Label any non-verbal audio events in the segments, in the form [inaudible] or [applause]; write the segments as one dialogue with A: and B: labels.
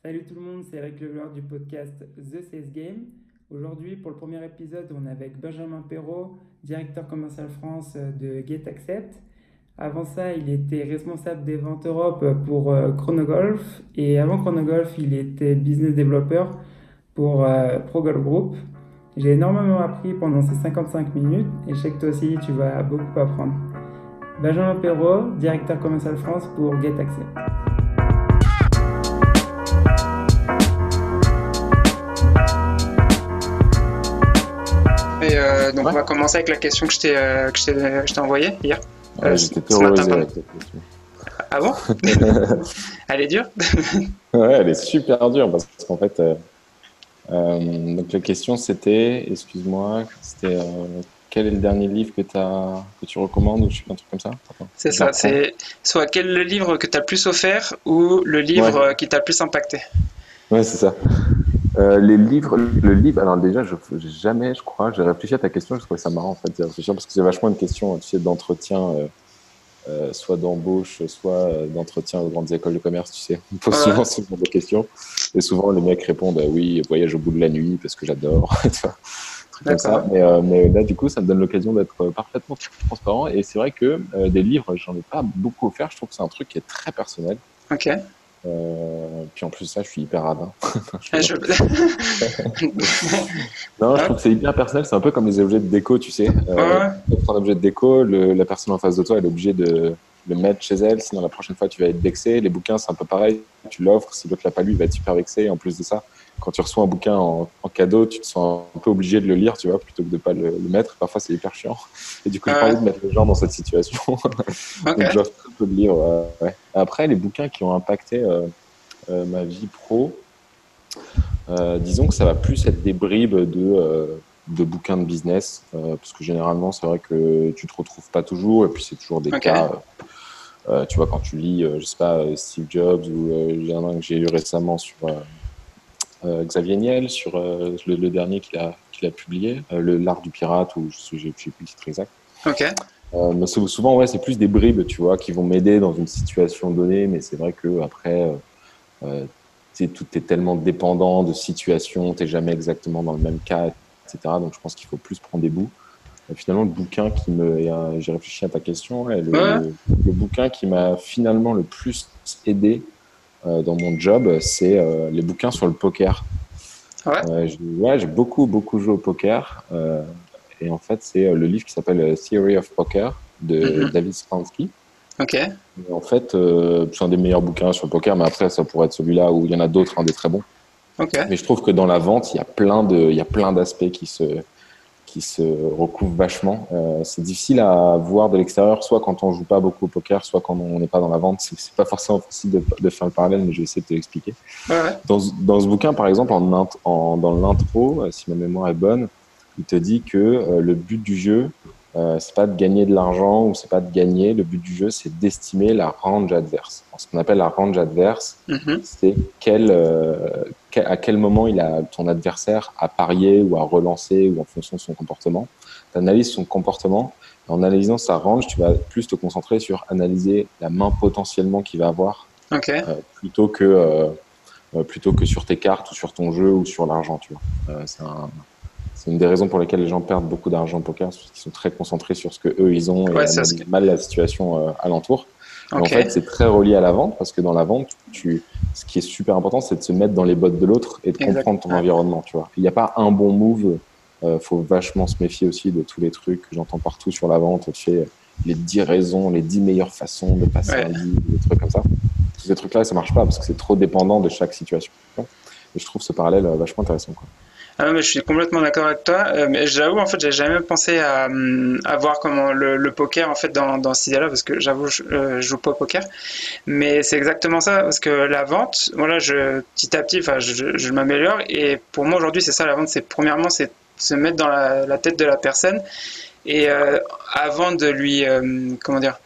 A: Salut tout le monde, c'est Eric Leveleur du podcast The Sales Game. Aujourd'hui, pour le premier épisode, on est avec Benjamin Perrault, directeur commercial France de GetAccept. Avant ça, il était responsable des ventes Europe pour euh, Chronogolf et avant Chronogolf, il était business developer pour euh, ProGolf Group. J'ai énormément appris pendant ces 55 minutes et je sais que toi aussi, tu vas beaucoup apprendre. Benjamin Perrault, directeur commercial France pour GetAccept.
B: Euh, donc on va commencer avec la question que je t'ai euh, que envoyée hier.
C: Ouais,
B: Euh,
C: J'étais
B: matin,
C: terrorisé
B: pardon.
C: avec cette question.
B: Ah bon [laughs] Elle est dure [laughs]
C: Ouais, elle est super dure parce qu'en fait, donc la question c'était, excuse-moi, c'était quel est le dernier livre que, as, que tu recommandes ou un truc comme ça?
B: C'est ça, c'est soit quel le livre que t'as le plus offert ou le livre
C: Ouais.
B: qui t'a le plus impacté.
C: Ouais, c'est ça. Euh, les livres, le livre, alors déjà, je jamais, je crois, j'ai réfléchi à ta question, je trouvais ça marrant en fait d'y réfléchir parce que c'est vachement une question, tu sais, d'entretien, euh, euh, soit d'embauche, soit d'entretien aux grandes écoles de commerce, tu sais. On pose
B: Ouais.
C: souvent ce genre de questions et souvent les mecs répondent oui, voyage au bout de la nuit parce que j'adore, [laughs] comme ça. Mais, mais là, du coup, ça me donne l'occasion d'être parfaitement transparent et c'est vrai que des livres, j'en ai pas beaucoup offert. Je trouve que c'est un truc qui est très personnel.
B: Ok.
C: Euh, puis en plus ça, je suis hyper radin. Je [laughs]
B: Ah, je- [laughs]
C: Non, je trouve que c'est hyper personnel. C'est un peu comme les objets de déco, tu sais. Euh,
B: Ouais.
C: tu prends un objet de déco, le- la personne en face de toi, elle est obligée de le mettre chez elle. Sinon, la prochaine fois, tu vas être vexé. Les bouquins, c'est un peu pareil. Tu l'offres. Si l'autre l'a pas lu, il va être super vexé. Et en plus de ça, quand tu reçois un bouquin en, en cadeau, tu te sens un peu obligé de le lire, tu vois, plutôt que de pas le, le mettre. Parfois, c'est hyper chiant. Et du coup, j'ai
B: Ouais.
C: pas envie de mettre les gens dans cette situation. [laughs] Donc, j'offre très peu de livres. euh, ouais. Après, les bouquins qui ont impacté euh, euh, ma vie pro, euh, disons que ça va plus être des bribes de, euh, de bouquins de business, euh, parce que généralement, c'est vrai que tu te retrouves pas toujours, et puis c'est toujours des cas. euh, euh, tu vois, quand tu lis, euh, je sais pas, euh, Steve Jobs, ou j'ai un que j'ai lu récemment sur Xavier Niel, sur le, le dernier qu'il a, qu'il a publié, le L'Art du Pirate, ou je je sais plus le titre exact.
B: Ok.
C: Euh, mais souvent, ouais, c'est plus des bribes, tu vois, qui vont m'aider dans une situation donnée, mais c'est vrai que après, euh, tout est tellement dépendant de situation, t'es jamais exactement dans le même cas, etc. Donc, je pense qu'il faut plus prendre des bouts. Finalement, le bouquin qui me, euh, j'ai réfléchi à ta question, le,
B: Ouais.
C: le- le bouquin qui m'a finalement le plus aidé euh, dans mon job, c'est euh, les bouquins sur le poker.
B: Ouais.
C: Euh, j'ai- ouais, beaucoup, beaucoup joué au poker. et en fait, c'est le livre qui s'appelle Theory of Poker de
B: Mhm.
C: David Spansky.
B: Ok.
C: Et en fait, c'est un des meilleurs bouquins sur le poker, mais après, ça pourrait être celui-là où il y en a d'autres, hein, des très bons.
B: Ok.
C: Mais je trouve que dans la vente, il y a plein de, il y a plein d'aspects qui se, qui se recouvrent vachement. Euh, c'est difficile à voir de l'extérieur, soit quand on joue pas beaucoup au poker, soit quand on n'est pas dans la vente. C'est, pas forcément facile de, de faire le parallèle, mais je vais essayer de te l'expliquer.
B: Ouais.
C: Dans, ce- dans ce bouquin, par exemple, en, int- en- dans l'intro, euh, si ma mémoire est bonne, il te dit que euh, le but du jeu, euh, c'est pas de gagner de l'argent ou c'est pas de gagner. Le but du jeu, c'est d'estimer la range adverse. Alors, ce qu'on appelle la range adverse,
B: Mhm.
C: c'est quel, euh, quel- à quel moment il a ton adversaire à parier ou à relancer ou en fonction de son comportement. Tu analyses son comportement. En analysant sa range, tu vas plus te concentrer sur analyser la main potentiellement qu'il va avoir euh, plutôt que euh, plutôt que sur tes cartes ou sur ton jeu ou sur l'argent tu vois c'est un- c'est une des raisons pour lesquelles les gens perdent beaucoup d'argent au poker parce qu'ils sont très concentrés sur ce que eux ils ont et
B: Ouais,
C: mal la situation euh, alentour Et en fait c'est très relié à la vente parce que dans la vente tu ce qui est super important c'est de se mettre dans les bottes de l'autre et de comprendre ton environnement tu vois il n'y a pas un bon move euh, faut vachement se méfier aussi de tous les trucs que j'entends partout sur la vente tu sais les 10 raisons, les 10 meilleures façons de passer
B: Ouais.
C: un deal, des trucs comme ça. Tous ces trucs-là, ça marche pas parce que c'est trop dépendant de chaque situation. Et je trouve ce parallèle euh, vachement intéressant. Quoi.
B: Ah, mais je suis complètement d'accord avec toi. Euh, mais j'avoue, en fait, j'ai jamais pensé à, à voir comment le, poker, en fait, dans, dans cette idée-là, parce que j'avoue, je, euh, joue pas au poker. Mais c'est exactement ça, parce que la vente, voilà, je, petit à petit, enfin, je, m'améliore. Et pour moi, aujourd'hui, c'est ça, la vente, c'est premièrement, c'est se mettre dans la, tête de la personne. Et euh, avant de lui, euh, comment dire,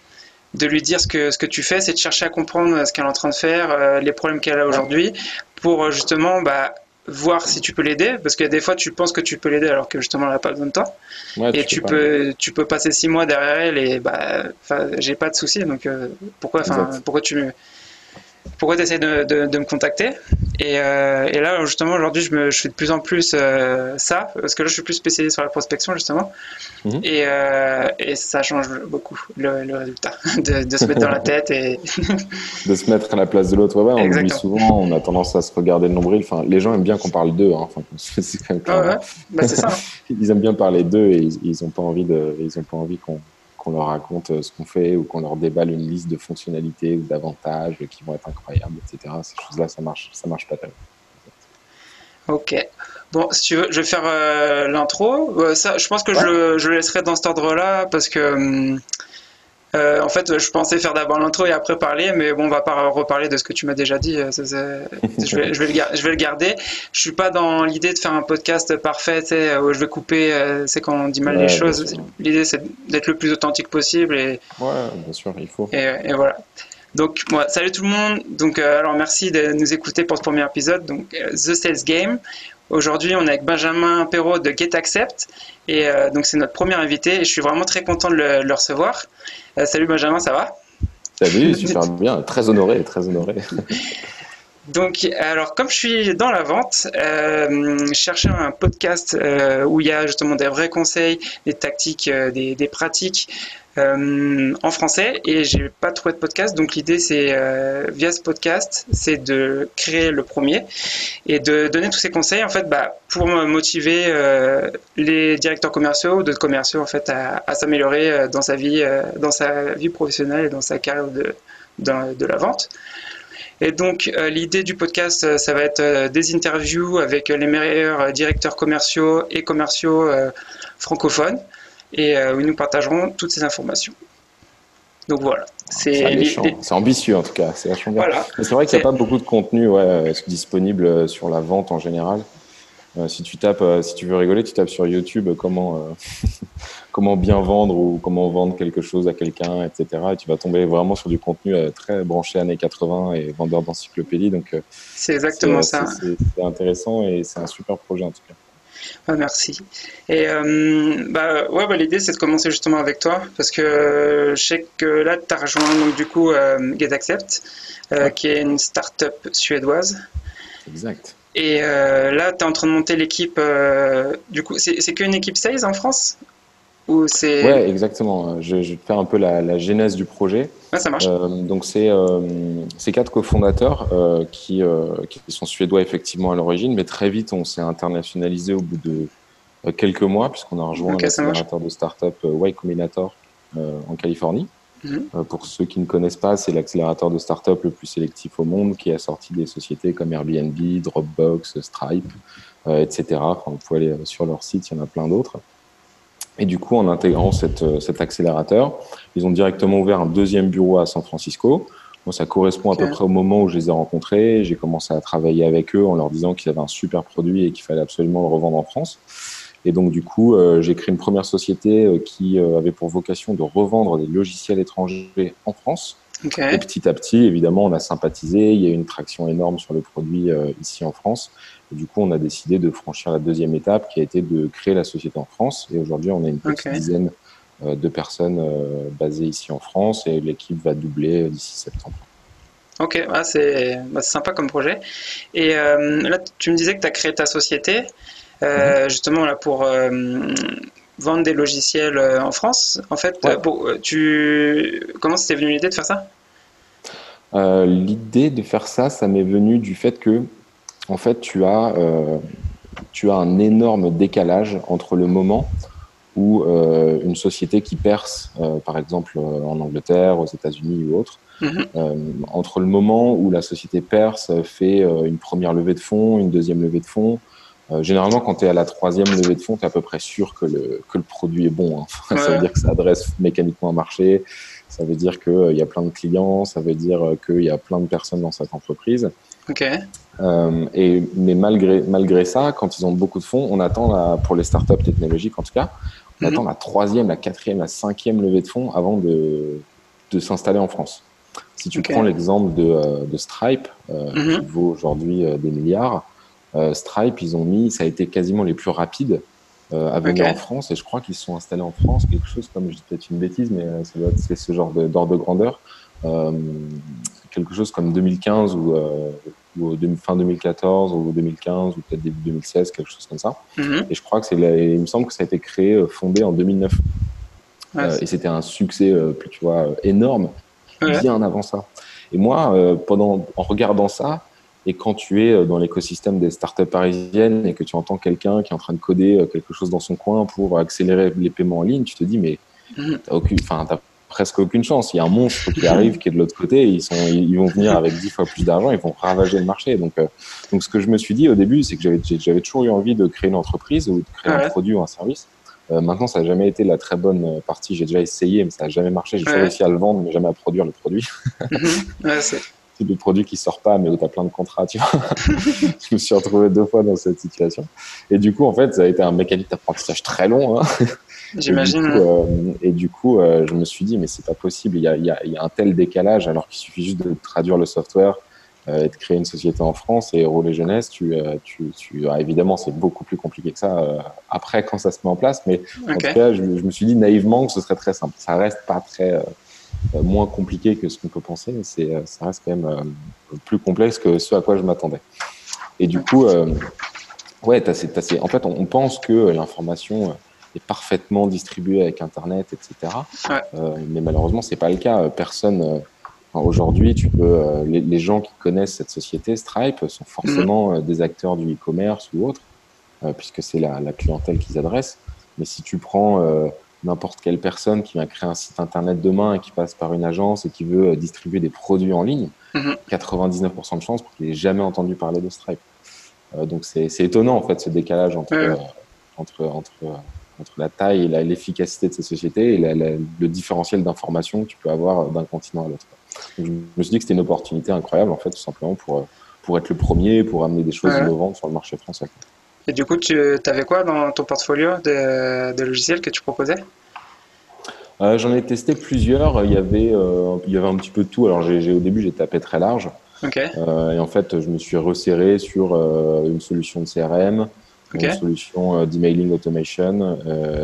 B: de lui dire ce que, ce que tu fais, c'est de chercher à comprendre ce qu'elle est en train de faire, les problèmes qu'elle a aujourd'hui, pour justement bah, voir si tu peux l'aider, parce que des fois tu penses que tu peux l'aider alors que justement elle n'a pas besoin de toi,
C: Ouais,
B: et tu
C: pas.
B: peux, tu peux passer six mois derrière elle et bah, j'ai pas de soucis, donc euh, pourquoi, enfin,
C: Exact.
B: Pourquoi tu, essaies de, de, de me contacter Et, euh, et là, justement, aujourd'hui, je, je fais de plus en plus euh, ça, parce que là, je suis plus spécialisé sur la prospection, justement.
C: Mhm.
B: Et, euh, et ça change beaucoup le, le résultat, [laughs] de, de se mettre dans la [laughs] tête et [laughs]
C: de se mettre à la place de l'autre. Ouais, ouais, on oublie
B: Exactement.
C: souvent, on a tendance à se regarder le nombril. Enfin, les gens aiment bien qu'on parle d'eux. Hein. Enfin, c'est quand même clair.
B: ouais. Bah, c'est ça. hein.
C: Ils aiment bien parler d'eux et ils, ils ont pas envie de, ils ont pas envie qu'on qu'on leur raconte euh, ce qu'on fait ou qu'on leur déballe une liste de fonctionnalités ou d'avantages qui vont être incroyables, etc. Ces choses-là, ça marche, ça marche pas tellement.
B: Ok. Bon, si tu veux, je vais faire euh, l'intro. Euh, ça, je pense que je, le- je le laisserai dans cet ordre-là parce que, hum, euh, en fait, je pensais faire d'abord l'intro et après parler, mais bon, on va pas reparler de ce que tu m'as déjà dit. euh, ça, [laughs] je, vais, je, vais le gar- je vais le garder. Je suis pas dans l'idée de faire un podcast parfait, où je vais couper, euh, c'est quand on dit mal
C: Ouais,
B: les choses. L'idée, c'est d'être le plus authentique possible et
C: Ouais, bien sûr, il faut.
B: et, et voilà. Donc, moi, salut tout le monde. Donc, euh, alors merci de nous écouter pour ce premier épisode. Donc, euh, The Sales Game. Aujourd'hui, on est avec Benjamin Perrault de GetAccept. Et euh, donc, c'est notre premier invité. Et je suis vraiment très content de le, de le recevoir. Euh, salut Benjamin, ça va?
C: Salut, super bien, très honoré, très honoré. [laughs]
B: Donc, alors, comme je suis dans la vente, euh, je cherchais un podcast euh, où il y a justement des vrais conseils, des tactiques, euh, des, des pratiques euh, en français et j'ai pas trouvé de podcast. Donc, l'idée, c'est euh, via ce podcast, c'est de créer le premier et de donner tous ces conseils en fait bah, pour motiver euh, les directeurs commerciaux ou d'autres commerciaux en fait à, s'améliorer dans sa vie, dans sa vie professionnelle et dans sa carrière de, de, la vente. Et donc, l'idée du podcast, ça va être des interviews avec les meilleurs directeurs commerciaux et commerciaux francophones, et euh, où nous partagerons toutes ces informations. Donc voilà,
C: C'est
B: c'est.
C: C'est ambitieux en tout cas, c'est.
B: Voilà,
C: C'est vrai qu'il n'y a pas beaucoup de contenu ouais, euh, disponible euh, sur la vente en général. Euh, si tu tapes, euh, si tu veux rigoler, tu tapes sur YouTube euh, comment [laughs] comment bien vendre ou comment vendre quelque chose à quelqu'un, etc. Et tu vas tomber vraiment sur du contenu très branché années 80 et vendeur d'encyclopédie. Donc
B: c'est exactement ça.
C: c'est intéressant et c'est un super projet en tout cas.
B: Ah, merci. Et euh, bah, ouais, bah, l'idée, c'est de commencer justement avec toi, parce que euh, je sais que là, tu as rejoint donc, du coup euh, GetAccept, euh,
C: Ouais.
B: qui est une start-up suédoise.
C: Exact.
B: Et là, tu es en train de monter l'équipe. du coup, c'est c'est qu'une équipe sales en France? Ou c'est.
C: Ouais, exactement. Je, je vais te faire un peu la, la genèse du projet.
B: Ça marche.
C: Euh, donc c'est euh, c'est quatre cofondateurs euh, qui, qui sont suédois effectivement à l'origine, mais très vite on s'est internationalisé au bout de quelques mois puisqu'on a rejoint
B: Ok, ça marche.
C: l'accélérateur de start-up Y Combinator en Californie.
B: Mhm.
C: Euh, pour ceux qui ne connaissent pas, c'est l'accélérateur de start-up le plus sélectif au monde qui a sorti des sociétés comme Airbnb, Dropbox, Stripe, euh, etc. Enfin, vous pouvez aller sur leur site, il y en a plein d'autres. Et du coup, en intégrant cette, euh, cet accélérateur, ils ont directement ouvert un deuxième bureau à San Francisco. Moi, ça correspond à peu près au moment où je les ai rencontrés. J'ai commencé à travailler avec eux en leur disant qu'ils avaient un super produit et qu'il fallait absolument le revendre en France. Et donc, du coup, euh, j'ai créé une première société euh, qui euh, avait pour vocation de revendre des logiciels étrangers en France. Et petit à petit, évidemment, on a sympathisé. Il y a eu une traction énorme sur le produit euh, ici en France. Et du coup, on a décidé de franchir la deuxième étape qui a été de créer la société en France. Et aujourd'hui, on a une petite dizaine euh, de personnes euh, basées ici en France et l'équipe va doubler d'ici septembre.
B: Ok, ah, c'est bah, sympa comme projet. Et là, tu me disais que tu as créé ta société, euh, justement là pour vendre des logiciels euh, en France. En fait,
C: Ouais.
B: euh, bon, euh, tu... comment c'était venu l'idée de faire ça?
C: Euh, L'idée de faire ça, ça m'est venu du fait que, en fait, tu as, euh, tu as un énorme décalage entre le moment où euh, une société qui perce, par exemple en Angleterre, aux États-Unis ou autre,
B: Mhm.
C: euh, entre le moment où la société perce, fait euh, une première levée de fonds, une deuxième levée de fonds. Euh, généralement, quand tu es à la troisième levée de fonds, tu es à peu près sûr que le, que le produit est bon. hein. [laughs] ça
B: Ouais.
C: veut dire que ça adresse mécaniquement un marché, ça veut dire qu'il y a plein de clients, ça veut dire euh, qu'il y a plein de personnes dans cette entreprise.
B: Ok,
C: Euh, et, mais malgré, malgré ça, quand ils ont beaucoup de fonds, on attend, la, pour les startups technologiques en tout cas, on
B: Mhm.
C: attend la troisième, la quatrième, la cinquième levée de fonds avant de, de s'installer en France. Si tu prends l'exemple de, euh, de Stripe, euh,
B: Mhm.
C: qui vaut aujourd'hui euh, des milliards, euh, Stripe, ils ont mis, ça a été quasiment les plus rapides euh, à venir en France, et je crois qu'ils se sont installés en France, quelque chose comme, je dis peut-être une bêtise, mais euh, c'est ce genre d'ordre de, grandeur, euh, quelque chose comme 2015 ou, euh, ou fin 2014 ou 2015 ou peut-être début 2016, quelque chose comme ça.
B: Mhm.
C: Et je crois que c'est, il me semble que ça a été créé, euh, fondé en 2009.
B: Ouais,
C: Euh,
B: c'est-
C: et c'était un succès, euh, tu vois, euh, énorme,
B: Ouais.
C: bien avant ça. Et moi, euh, pendant, en regardant ça, et quand tu es euh, dans l'écosystème des startups parisiennes et que tu entends quelqu'un qui est en train de coder euh, quelque chose dans son coin pour accélérer les paiements en ligne, tu te dis, mais
B: Mhm.
C: t'as aucune, enfin, t'as presque aucune chance. Il y a un monstre qui arrive, qui est de l'autre côté, et ils sont, ils vont venir avec dix fois plus d'argent, ils vont ravager le marché. Donc, euh, donc, ce que je me suis dit au début, c'est que j'avais, j'avais toujours eu envie de créer une entreprise ou de créer
B: Ouais.
C: un produit ou un service. Euh, maintenant, ça n'a jamais été la très bonne partie. J'ai déjà essayé, mais ça n'a jamais marché. J'ai toujours réussi à le vendre, mais jamais à produire le produit.
B: Mhm. Ouais, c'est-
C: Le produit qui sort pas, mais où tu as plein de contrats, tu vois. [laughs] je me suis retrouvé deux fois dans cette situation. Et du coup, en fait, ça a été un mécanisme d'apprentissage très long. Hein. [laughs]
B: J'imagine.
C: Et du coup, euh, et du coup, euh, je me suis dit, mais c'est pas possible. Il y, a, il, y a, il y a un tel décalage, alors qu'il suffit juste de traduire le software euh, et de créer une société en France et rouler jeunesse. Tu, tu, tu, ah, évidemment, c'est beaucoup plus compliqué que ça euh, après quand ça se met en place. Mais en tout cas, je, je me suis dit naïvement que ce serait très simple. Ça reste pas très moins compliqué que ce qu'on peut penser, mais c'est, euh, ça reste quand même euh, plus complexe que ce à quoi je m'attendais. Et du coup, euh, ouais, t'as ces- t'as ces- en fait, on, on pense que l'information euh, est parfaitement distribuée avec Internet, etc.
B: Ouais.
C: Euh, mais malheureusement, c'est pas le cas. Personne. euh, Aujourd'hui, tu peux, euh, les, les gens qui connaissent cette société, Stripe, sont forcément euh, des acteurs du e-commerce ou autres, euh, puisque c'est la, la clientèle qu'ils adressent. Mais si tu prends euh, n'importe quelle personne qui va créer un site internet demain et qui passe par une agence et qui veut euh, distribuer des produits en ligne,
B: Mhm.
C: 99% de chances pour qu'il ait jamais entendu parler de Stripe. Euh, donc c'est étonnant en fait ce décalage entre euh, entre entre entre la taille et l'efficacité de ces sociétés et la- la- le différentiel d'informations que tu peux avoir d'un continent à l'autre. Je me suis dit que c'était une opportunité incroyable en fait tout simplement pour pour être le premier, pour amener des choses innovantes sur le marché français.
B: Et du coup, tu avais quoi dans ton portfolio de, de logiciels que tu proposais?
C: Euh, J'en ai testé plusieurs. Il y avait, euh, il y avait un petit peu de tout. Alors, j'ai, au début, j'ai tapé très large. Euh, et en fait, je me suis resserré sur une solution de CRM, une solution d'emailing automation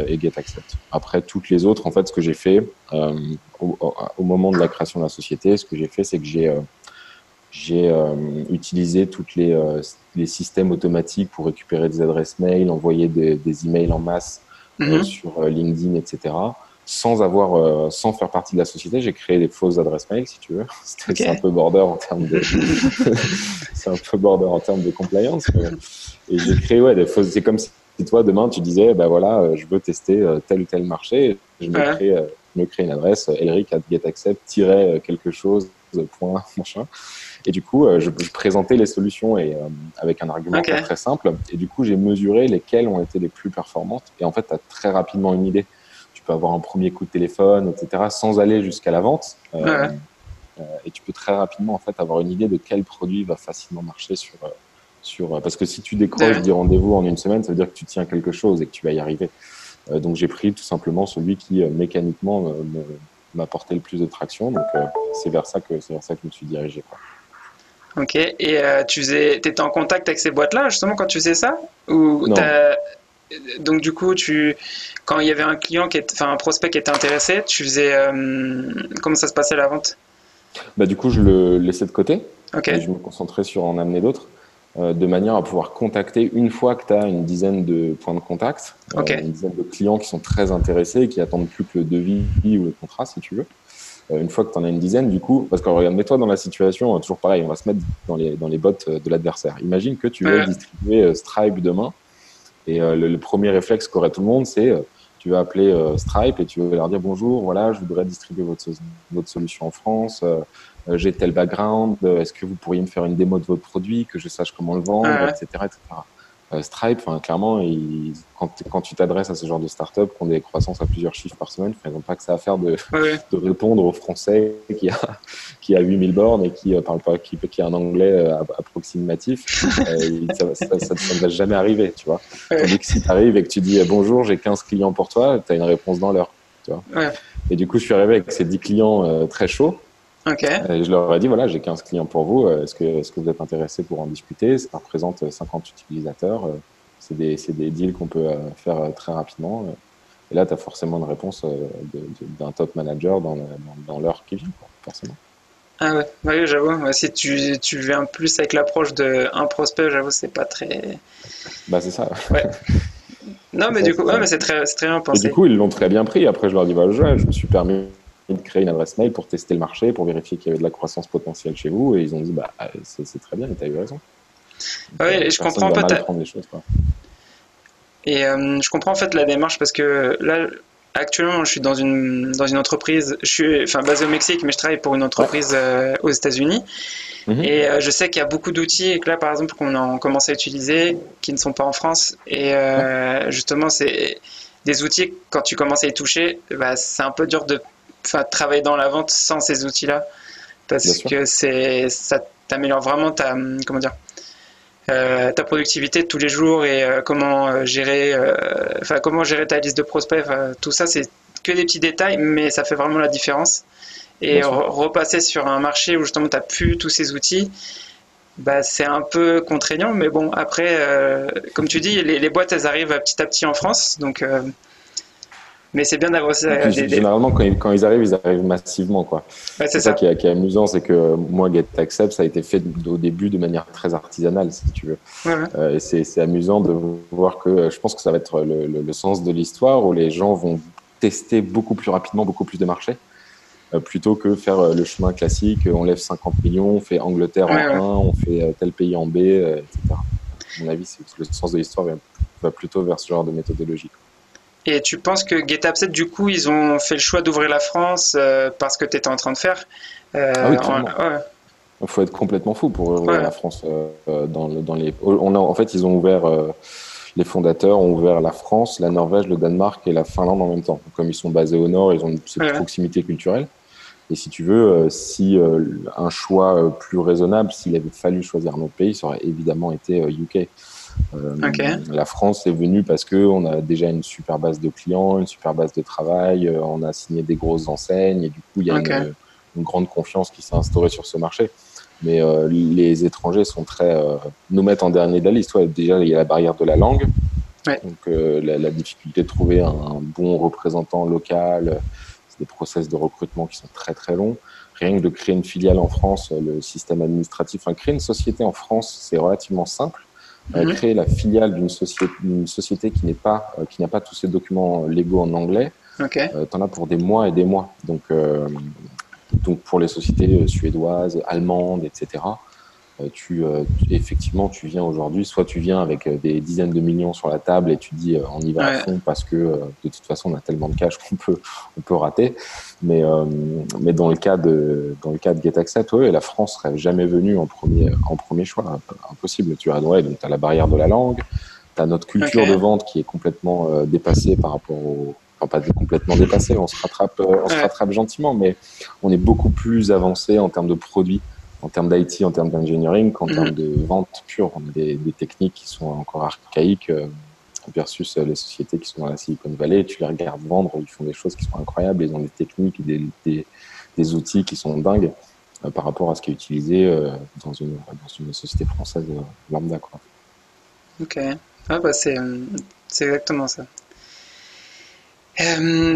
C: et GetAccept. Après, toutes les autres, en fait, ce que j'ai fait au, moment de la création de la société, ce que j'ai fait, c'est que j'ai j'ai euh, utilisé toutes les, euh, les systèmes automatiques pour récupérer des adresses mail, envoyer des, des emails en masse euh,
B: Mhm.
C: sur LinkedIn, etc. Sans avoir, euh, sans faire partie de la société, j'ai créé des fausses adresses mail, si tu veux. [laughs] C'est un peu border en termes de, [laughs] [laughs] c'est un peu border en termes de compliance. mais- Et j'ai créé ouais des fausses. C'est comme si toi demain tu disais, bah voilà, euh, je veux tester euh, tel ou tel marché. Je me
B: Ouais.
C: crée, je me crée une adresse, Elric at getaccept quelque chose point machin. Et du coup, euh, je, je présentais les solutions et, euh, avec un argument très simple. Et du coup, j'ai mesuré lesquelles ont été les plus performantes. Et en fait, tu as très rapidement une idée. Tu peux avoir un premier coup de téléphone, etc., sans aller jusqu'à la vente. Euh,
B: Ouais.
C: et tu peux très rapidement en fait avoir une idée de quel produit va facilement marcher sur sur parce que si tu décroches
B: Ouais.
C: des rendez-vous en une semaine, ça veut dire que tu tiens quelque chose et que tu vas y arriver. Euh, donc j'ai pris tout simplement celui qui euh, mécaniquement me- me- m'apportait le plus de traction. Donc euh, c'est vers ça que c'est vers ça que je me suis dirigé. Quoi.
B: Ok. Et euh, tu faisais, étais en contact avec ces boîtes-là justement quand tu faisais ça? Ou donc du coup, tu, quand il y avait un client qui est, enfin un prospect qui était intéressé, tu faisais, euh, comment ça se passait la vente?
C: Bah du coup je le laissais de côté.
B: Ok.
C: et je me concentrais sur en amener d'autres, euh, de manière à pouvoir contacter une fois que tu as une dizaine de points de contact, euh,
B: Ok.
C: une dizaine de clients qui sont très intéressés et qui attendent plus que le devis ou le contrat, si tu veux. Euh, une fois que tu en as une dizaine, du coup, parce que regarde, mets-toi dans la situation, euh, toujours pareil, on va se mettre dans les, dans les bottes euh, de l'adversaire. Imagine que tu veux distribuer Stripe demain, et le, le premier réflexe qu'aurait tout le monde, c'est tu vas appeler Stripe et tu vas leur dire bonjour, voilà, je voudrais distribuer votre, votre solution en France, j'ai tel background, est-ce que vous pourriez me faire une démo de votre produit, que je sache comment le vendre, etc. etc. Euh, Stripe, enfin, clairement, ils- quand, quand tu t'adresses à ce genre de start-up qui ont des croissances à plusieurs chiffres par semaine, ils n'ont pas que ça à faire de,
B: Ouais, [laughs]
C: de répondre aux Français qui a, qui a 8000 bornes et qui euh, parle pas, qui, qui a un anglais euh, approximatif. [laughs] Euh, ça, ça, ça- ça ne va jamais arriver, tu vois.
B: Ouais.
C: Tandis que si tu arrives et que tu dis bonjour, j'ai 15 clients pour toi, tu as une réponse dans l'heure, tu vois.
B: Ouais.
C: Et du coup, je suis arrivé avec ces 10 clients euh, très chauds. Et je leur ai dit, voilà, j'ai 15 clients pour vous. euh, Est-ce que, est-ce que vous êtes intéressés pour en discuter? Ça représente euh, 50 utilisateurs. euh, C'est des, des deals qu'on peut euh, faire très rapidement. Et là, tu as forcément une réponse d'un top manager dans, dans, dans l'heure qui vient, quoi, forcément.
B: Ah ouais, ouais j'avoue. si tu, tu viens plus avec l'approche d'un prospect, j'avoue, c'est pas très.
C: Bah, c'est ça.
B: Ouais. [laughs] Non, mais du coup, ouais, mais c'est très, très bien pensé.
C: Et du coup, ils l'ont très bien pris. Après, je leur dis, bah, je, je me suis permis de créer une adresse mail pour tester le marché, pour vérifier qu'il y avait de la croissance potentielle chez vous. Et ils ont dit, bah, c'est très bien, tu as eu raison.
B: Oui, et je comprends pas. Et euh, je comprends en fait la démarche parce que là, actuellement, je suis dans une, dans une entreprise, je suis enfin, basé au Mexique, mais je travaille pour une entreprise euh, aux États-Unis. Mhm. Et euh, je sais qu'il y a beaucoup d'outils et que là, par exemple, qu'on a commencé à utiliser qui ne sont pas en France. Et justement, c'est des outils, quand tu commences à y toucher, bah, c'est un peu dur de travailler dans la vente sans ces outils-là. Parce que c'est ça t'améliore vraiment ta, comment dire, euh, ta productivité de tous les jours et euh, comment euh, gérer, enfin comment gérer ta liste de prospects. tout ça, c'est que des petits détails, mais ça fait vraiment la différence. Et repasser sur un marché où justement tu n'as plus tous ces outils, bah, c'est un peu contraignant. Mais bon, après, comme tu dis, les, les, boîtes, elles arrivent petit à petit en France. Donc mais c'est bien d'avoir ça.
C: Généralement, quand ils, quand ils, arrivent, ils arrivent massivement. quoi. c'est ça, Qui, est, qui, est, amusant, c'est que moi, GetAccept, ça a été fait au début de manière très artisanale, si tu veux. Euh, et c'est amusant de voir que je pense que ça va être le, le, sens de l'histoire où les gens vont tester beaucoup plus rapidement, beaucoup plus de marchés. Euh, plutôt que faire euh, le chemin classique, on lève 50 millions, on fait Angleterre en 1, on fait tel pays en B, etc. À mon avis, le sens de l'histoire va plutôt vers ce genre de méthodologie.
B: Et tu penses que GetUpset, du coup, ils ont fait le choix d'ouvrir la France euh, parce que tu étais en train de faire
C: euh, ah oui, Il faut être complètement fou pour ouvrir la France. Euh, dans, dans, les... on a, en fait, ils ont ouvert, les fondateurs ont ouvert la France, la Norvège, le Danemark et la Finlande en même temps. Comme ils sont basés au nord, ils ont une proximité culturelle. Et si tu veux, si un choix plus raisonnable, s'il avait fallu choisir un autre pays, ça aurait évidemment été UK. Euh, la France est venue parce qu'on a déjà une super base de clients, une super base de travail, euh, on a signé des grosses enseignes et du coup, il y a une, grande confiance qui s'est instaurée sur ce marché. Mais euh, les étrangers sont très, nous mettent en dernier de la liste. déjà, il y a la barrière de la langue. Donc, la, difficulté de trouver un, bon représentant local, c'est des process de recrutement qui sont très très longs. Rien que de créer une filiale en France, le système administratif, enfin, créer une société en France, c'est relativement simple. Mhm. créer la filiale d'une société, société qui n'est pas, euh, qui n'a pas tous ces documents légaux en anglais. Okay. Euh, en as pour des mois et des mois. Donc, euh, donc pour les sociétés suédoises, allemandes, etc. Euh, tu, euh, effectivement, tu viens aujourd'hui, soit tu viens avec euh, des dizaines de millions sur la table et tu dis on y va à fond parce que de toute façon on a tellement de cash qu'on peut, on peut rater. Mais, mais dans le cas de, dans le cas de GetAccept, ouais, la France serait jamais venue en premier, en premier choix. Impossible. Tu as, ouais, donc as la barrière de la langue, tu as notre culture de vente qui est complètement dépassée par rapport au, enfin pas complètement dépassée, on se rattrape, on se rattrape gentiment, mais on est beaucoup plus avancé en termes de produits en termes d'IT, en termes d'engineering, qu'en termes de vente pure. On a des, des, techniques qui sont encore archaïques euh, versus euh, les sociétés qui sont dans la Silicon Valley. Tu les regardes vendre, ils font des choses qui sont incroyables. Ils ont des techniques, des, des, des outils qui sont dingues euh, par rapport à ce qui est utilisé dans, une, dans une société française lambda. Quoi.
B: Ok, ah bah c'est exactement ça.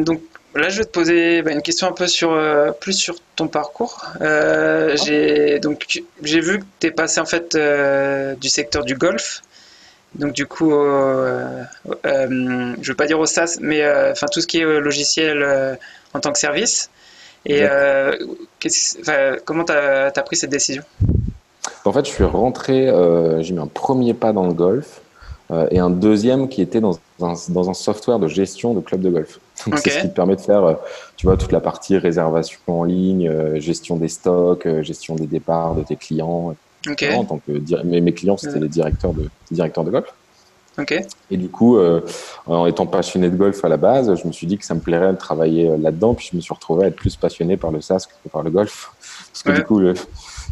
B: donc Là, je vais te poser bah, une question un peu sur euh, plus sur ton parcours. Euh, j'ai donc j'ai vu que tu es passé en fait euh, du secteur du golf. Donc du coup, je ne veux pas dire au SaaS, mais enfin tout ce qui est logiciel en tant que service. Et comment tu as, as, pris cette décision?
C: En fait, je suis rentré, j'ai mis un premier pas dans le golf et un deuxième qui était dans un, dans un software de gestion de club de golf. C'est ce qui te permet de faire, euh, tu vois, toute la partie réservation en ligne, euh, gestion des stocks, euh, gestion des départs de tes clients. En tant que, mes, mes clients, c'était les directeurs de, directeurs de golf. Et du coup, en étant passionné de golf à la base, je me suis dit que ça me plairait de travailler là-dedans. Puis je me suis retrouvé à être plus passionné par le SaaS que par le golf. Parce que du coup, le,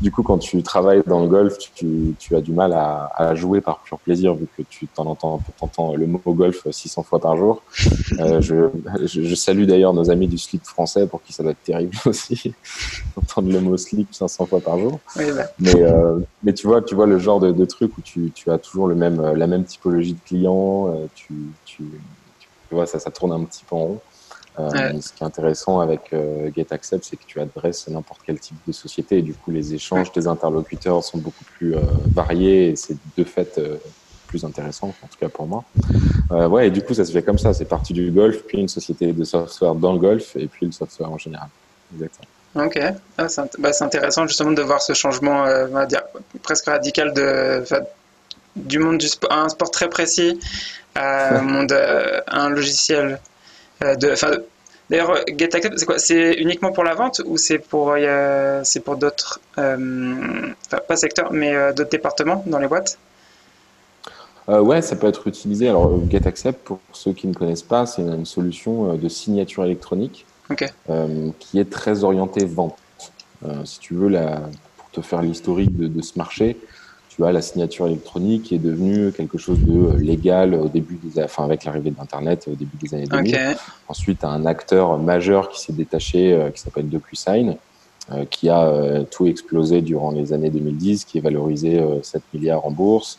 C: du coup, quand tu travailles dans le golf, tu, tu as du mal à, à, jouer par pur plaisir, vu que tu t'en entends, entends le mot golf 600 fois par jour. Euh, je, je, salue d'ailleurs nos amis du slip français, pour qui ça doit être terrible [laughs] aussi, d'entendre le mot slip 500 fois par jour.
B: Oui, bah.
C: mais, euh, mais tu vois, tu vois le genre de, de truc où tu, tu, as toujours le même, la même typologie de clients, euh, tu, tu, tu vois, ça, ça tourne un petit peu en rond. Ce qui est intéressant avec GetAccept, c'est que tu adresses n'importe quel type de société et du coup les échanges, tes interlocuteurs sont beaucoup plus variés et c'est de fait plus intéressant, en tout cas pour moi. Euh, ouais, et du coup, ça se fait comme ça. C'est parti du golf, puis une société de software dans le golf, et puis le software en général. Exactement.
B: Ok, ah, bah, c'est intéressant justement de voir ce changement, euh, on va dire, presque radical de, du monde du sport, un sport très précis à un monde, euh, un logiciel. De, D'ailleurs, GetAccept, c'est quoi? C'est uniquement pour la vente ou c'est pour, c'est pour d'autres, pas secteurs, mais d'autres départements dans les boîtes?
C: Euh, ouais, ça peut être utilisé. Alors, GetAccept, pour ceux qui ne connaissent pas, c'est une, solution euh, de signature électronique euh, qui est très orientée vente. si tu veux, la, pour te faire l'historique de, ce marché, tu as la signature électronique qui est devenue quelque chose de légal au début des, enfin, avec l'arrivée d'Internet au début des années 2000. Ensuite, un acteur majeur qui s'est détaché, qui s'appelle DocuSign, qui a tout explosé durant les années 2010, qui est valorisé 7 milliards en bourse.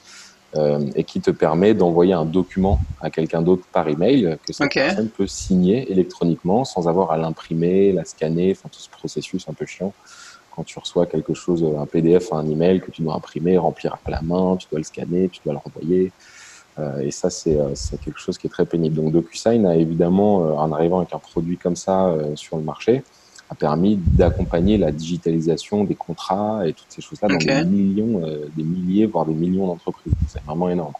C: Euh, et qui te permet d'envoyer un document à quelqu'un d'autre par email que cette personne peut signer électroniquement sans avoir à l'imprimer, la scanner, enfin tout ce processus un peu chiant. Quand tu reçois quelque chose, un PDF, un email que tu dois imprimer, remplir à la main, tu dois le scanner, tu dois le renvoyer. Euh, et ça, euh, c'est quelque chose qui est très pénible. Donc DocuSign a évidemment, en arrivant avec un produit comme ça sur le marché, a permis d'accompagner la digitalisation des contrats et toutes ces choses-là dans des millions, euh, des milliers, voire des millions d'entreprises. C'est vraiment énorme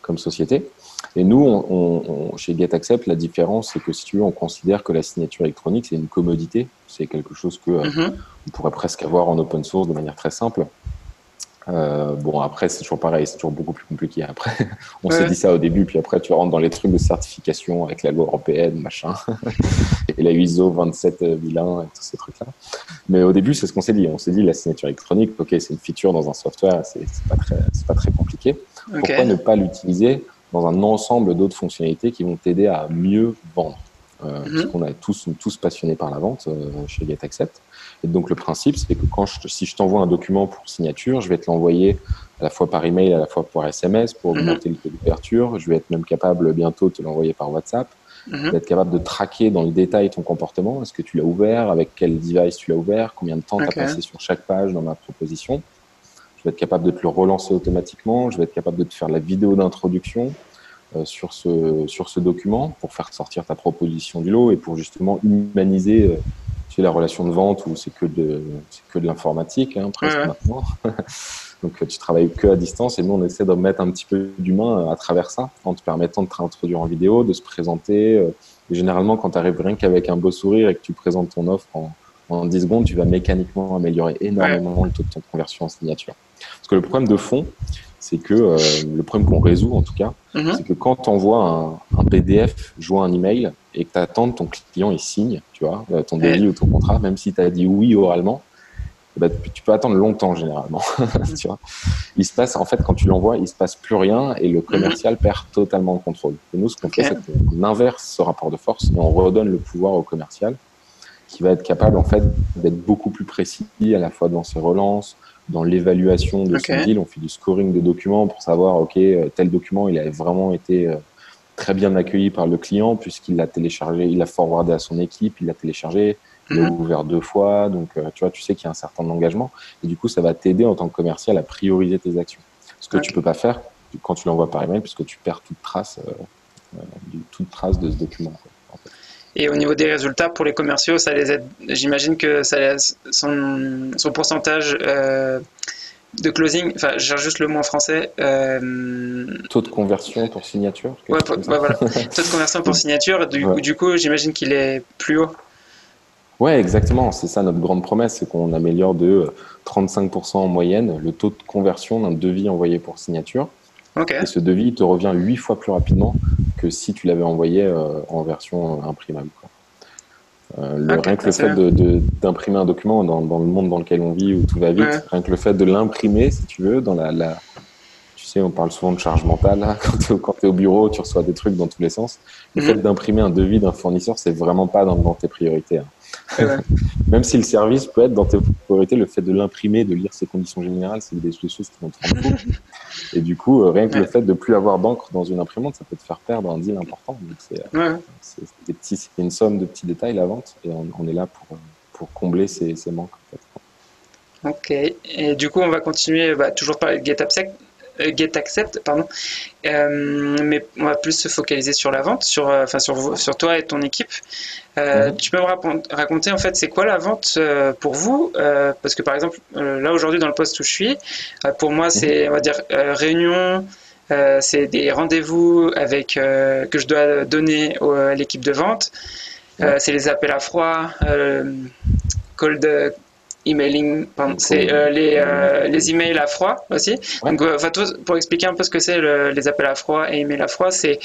C: comme, société. Et nous, on, on, chez GetAccept, la différence, c'est que si tu veux, on considère que la signature électronique, c'est une commodité. C'est quelque chose que euh, on pourrait presque avoir en open source de manière très simple. Euh, bon, après, c'est toujours pareil, c'est toujours beaucoup plus compliqué. Après, [laughs] on s'est dit ça au début, puis après, tu rentres dans les trucs de certification avec la loi européenne, machin, [laughs] et la ISO 27001 et tous ces trucs-là. Mais au début, c'est ce qu'on s'est dit. On s'est dit, la signature électronique, ok, c'est une feature dans un software, c'est pas très, c'est pas très compliqué. Pourquoi ne pas l'utiliser dans un ensemble d'autres fonctionnalités qui vont t'aider à mieux vendre? Euh. Parce qu'on est tous, tous passionnés par la vente euh, chez GetAccept. Et donc le principe, c'est que quand je, si je t'envoie un document pour signature, je vais te l'envoyer à la fois par email, à la fois par SMS pour mhm. augmenter le taux d'ouverture. Je vais être même capable bientôt de te l'envoyer par WhatsApp. Mhm. être capable de traquer dans le détail ton comportement. Est-ce que tu l'as ouvert? Avec quel device tu l'as ouvert? Combien de temps tu as passé sur chaque page dans ma proposition? Vais être capable de te le relancer automatiquement. Je vais être capable de te faire la vidéo d'introduction euh, sur, ce, sur ce document pour faire sortir ta proposition du lot et pour justement humaniser euh, la relation de vente où c'est que de, que de l'informatique, hein, presque maintenant. [laughs] Donc, tu travailles que à distance et nous, on essaie de mettre un petit peu d'humain à travers ça, en te permettant de te réintroduire en vidéo, de se présenter. Euh, et généralement, quand tu arrives rien qu'avec un beau sourire et que tu présentes ton offre en, en 10 secondes, tu vas mécaniquement améliorer énormément le taux de ton conversion en signature. Parce que le problème de fond, c'est que euh, le problème qu'on résout en tout cas, mhm. c'est que quand tu envoies un, PDF, jouer un email et que tu attends ton client il signe, tu vois, euh, ton devis ou ton contrat, même si tu as dit oui oralement, ben, tu peux attendre longtemps généralement. [laughs] tu vois. Il se passe, en fait, quand tu l'envoies, il se passe plus rien et le commercial mhm. perd totalement le contrôle. Et nous, ce qu'on fait, c'est qu'on inverse ce rapport de force et on redonne le pouvoir au commercial qui va être capable, en fait, d'être beaucoup plus précis à la fois dans ses relances, dans l'évaluation de son deal. On fait du scoring de documents pour savoir, OK, euh, tel document, il a vraiment été euh, très bien accueilli par le client puisqu'il l'a téléchargé, il l'a forwardé à son équipe, il l'a téléchargé, il l'a mhm. ouvert deux fois. Donc, euh, tu vois, tu sais qu'il y a un certain engagement. Et du coup, ça va t'aider en tant que commercial à prioriser tes actions. Ce que tu peux pas faire quand tu l'envoies par email puisque tu perds toute trace, toute trace de ce document.
B: Et au niveau des résultats pour les commerciaux, ça les aide. J'imagine que ça son, son pourcentage euh, de closing, enfin, j'ai juste le mot en français. Euh,
C: taux de conversion pour signature.
B: Ouais, voilà. [laughs] Taux de conversion pour [laughs] signature. Du, du coup, j'imagine qu'il est plus haut.
C: Ouais, exactement. C'est ça notre grande promesse, c'est qu'on améliore de 35% en moyenne le taux de conversion d'un devis envoyé pour signature. Et ce devis te revient huit fois plus rapidement que si tu l'avais envoyé euh, en version imprimable. Euh, le, rien que le fait d'imprimer un document dans, le monde dans lequel on vit où tout va vite, rien que le fait de l'imprimer, si tu veux, dans la, tu sais, on parle souvent de charge mentale. [laughs] Quand tu es, au bureau, tu reçois des trucs dans tous les sens. Le mhm. fait d'imprimer un devis d'un fournisseur, c'est vraiment pas dans, tes priorités. Hein. [laughs] Même si le service peut être dans tes priorités, le fait de l'imprimer, de lire ses conditions générales, c'est des, choses qui vont te rendre fou. [laughs] Et du coup, euh, rien que le fait de plus avoir d'encre dans une imprimante, ça peut te faire perdre un deal important. C'est des petits, une somme de petits détails la vente, et on, est là pour, pour combler ces, ces manques.
B: Ok. Et du coup, on va continuer, bah, toujours parler de GetAppSec. Euh, GetAccept, pardon. Euh, mais on va plus se focaliser sur la vente, sur, euh, enfin sur, sur toi et ton équipe. Mhm. Tu peux me raconter en fait c'est quoi la vente pour vous Parce que par exemple là aujourd'hui dans le poste où je suis, pour moi c'est mhm. on va dire réunion, c'est des rendez-vous avec que je dois donner à l'équipe de vente. c'est les appels à froid, cold emailing, c'est euh, les, euh, les emails à froid aussi. Donc, euh, pour expliquer un peu ce que c'est les appels à froid et emails à froid, c'est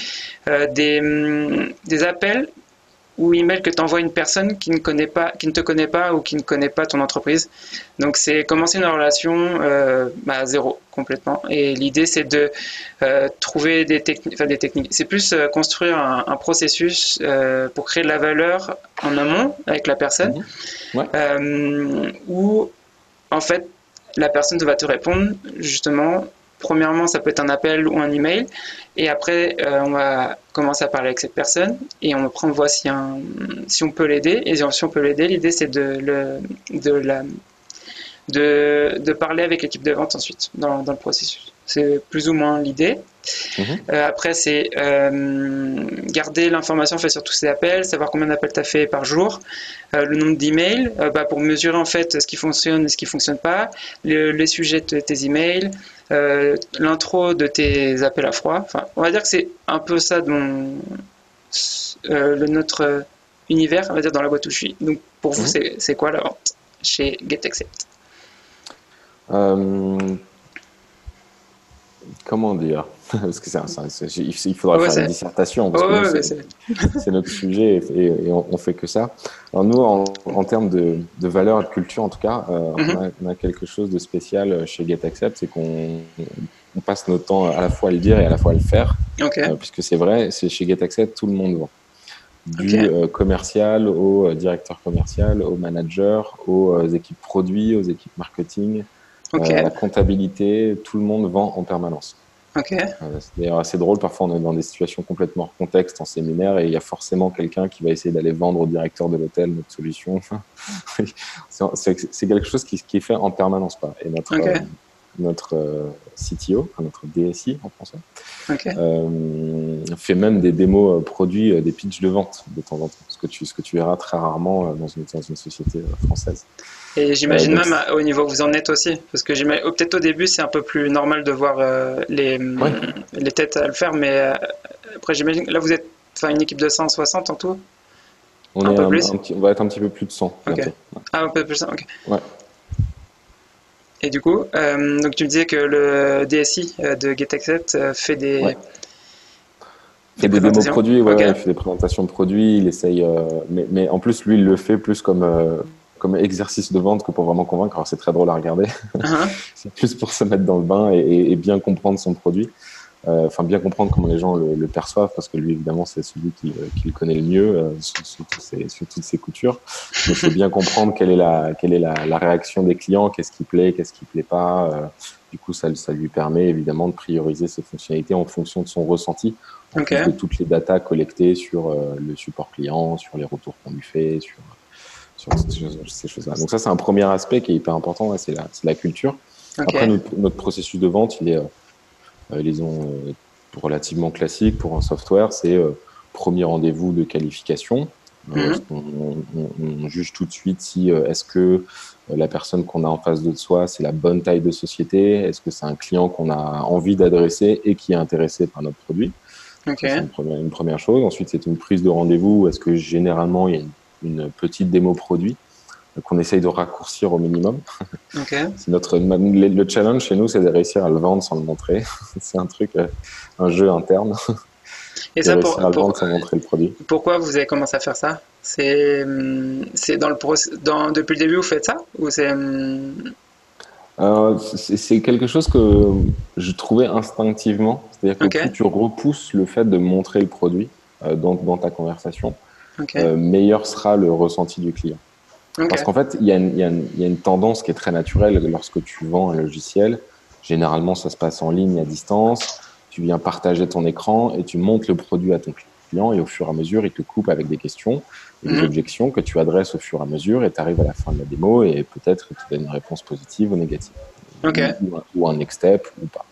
B: des, hum, des appels ou email que t'envoie une personne qui ne connaît pas, qui ne te connaît pas ou qui ne connaît pas ton entreprise. Donc c'est commencer une relation euh, bah, à zéro complètement. Et l'idée c'est de euh, trouver des techniques, enfin des techniques. C'est plus euh, construire un, un processus pour créer de la valeur en amont avec la personne, mmh. ouais. Où en fait la personne va te répondre justement Premièrement, ça peut être un appel ou un email. Et après, on va commencer à parler avec cette personne et on va prendre voir si, un, si on peut l'aider. Et si on peut l'aider, l'idée c'est de, le, de, la, de, de parler avec l'équipe de vente ensuite dans, dans le processus. C'est plus ou moins l'idée. Mhm. Euh, après, c'est euh, garder l'information fait sur tous ces appels, savoir combien d'appels tu as fait par jour, euh, le nombre d'emails, bah, pour mesurer en fait ce qui fonctionne et ce qui fonctionne pas, les sujets de tes emails, l'intro de tes appels à froid. Enfin, on va dire que c'est un peu ça de le, notre univers, on va dire dans la boîte où je suis. Donc, pour vous, mhm. c'est quoi la vente chez GetAccept
C: Comment dire [laughs] Parce que c'est il faudra faire une dissertation parce que c'est notre sujet et, on, on, fait que ça. Alors nous, en, termes de, de, valeur et de culture, en tout cas, euh, mhm. on, a, quelque chose de spécial chez GetAccept, c'est qu'on on passe notre temps à la fois à le dire et à la fois à le faire, euh, puisque c'est vrai, c'est chez GetAccept tout le monde vend du euh, commercial au directeur commercial, au manager, aux équipes produits, aux équipes marketing, la comptabilité, tout le monde vend en permanence.
B: Okay.
C: Euh, c'est d'ailleurs assez drôle, parfois on est dans des situations complètement hors contexte en séminaire et il y a forcément quelqu'un qui va essayer d'aller vendre au directeur de l'hôtel notre solution. [laughs] c'est quelque chose qui, qui, est fait en permanence. Pas. Et notre, euh, notre euh, CTO, notre DSI en français, euh, fait même des démos euh, produits, des pitchs de vente de temps en temps, ce que tu, ce que tu verras très rarement dans une, dans une société française.
B: Et j'imagine même au niveau où vous en êtes aussi, parce que oh, peut-être au début c'est un peu plus normal de voir les, les têtes à le faire, mais après j'imagine là vous êtes une équipe de 160 en tout?
C: On, un peu plus? on va être un petit peu plus de 100.
B: Ah, un peu plus, ok.
C: Ouais.
B: Et du coup, euh, donc tu me disais que le DSI euh, de GetAccept euh, fait des.
C: Ouais. Des, des démos produits, ouais, il fait des présentations de produits, il essaye, mais, mais, en plus lui il le fait plus comme comme exercice de vente que pour vraiment convaincre. Alors c'est très drôle à regarder, uh-huh. [laughs] c'est plus pour se mettre dans le bain et, et bien comprendre son produit. Euh, enfin bien comprendre comment les gens le, le perçoivent, parce que lui évidemment c'est celui qui, euh, qui, le connaît le mieux euh, sur, sur, sur, toutes ses coutures. il faut bien comprendre quelle est la, quelle est la, la réaction des clients, qu'est-ce qui plaît, qu'est-ce qui plaît pas. du coup, ça, ça lui permet évidemment de prioriser ses fonctionnalités en fonction de son ressenti, en okay. de toutes les datas collectées sur le support client, sur les retours qu'on lui fait, sur sur ces choses-là. Donc ça, c'est un premier aspect qui est hyper important, c'est la, la culture. Okay. Après, notre, notre, processus de vente, il est euh, les ont euh, relativement classique pour un software, c'est euh, premier rendez-vous de qualification. Mhm. On, juge tout de suite si est-ce que la personne qu'on a en face de soi, c'est la bonne taille de société, est-ce que c'est un client qu'on a envie d'adresser et qui est intéressé par notre produit. C'est une première, une première, chose. Ensuite, c'est une prise de rendez-vous. Est-ce que généralement, il y a une, une petite démo produit qu'on essaye de raccourcir au minimum.
B: Okay. [laughs]
C: notre le challenge chez nous, c'est de réussir à le vendre sans le montrer. [laughs] c'est un truc, euh, un jeu interne.
B: Et [laughs] ça, pour,
C: à le vendre sans montrer le produit.
B: Pourquoi vous avez commencé à faire ça? C'est c'est dans le dans, depuis le début vous faites ça? Ou c'est
C: euh, c'est quelque chose que je trouvais instinctivement, c'est-à-dire que okay. plus tu repousses le fait de montrer le produit euh, dans, dans, ta conversation,
B: okay.
C: euh, meilleur sera le ressenti du client.
B: Okay.
C: Parce qu'en fait, il y, y, y, a une tendance qui est très naturelle lorsque tu vends un logiciel, Généralement, ça se passe en ligne à distance. Tu viens partager ton écran et tu montes le produit à ton client et au fur et à mesure, il te coupe avec des questions et des mhm. objections que tu adresses au fur et à mesure et tu arrives à la fin de la démo et peut-être tu donnes une réponse positive ou négative. Ou, un next step ou pas.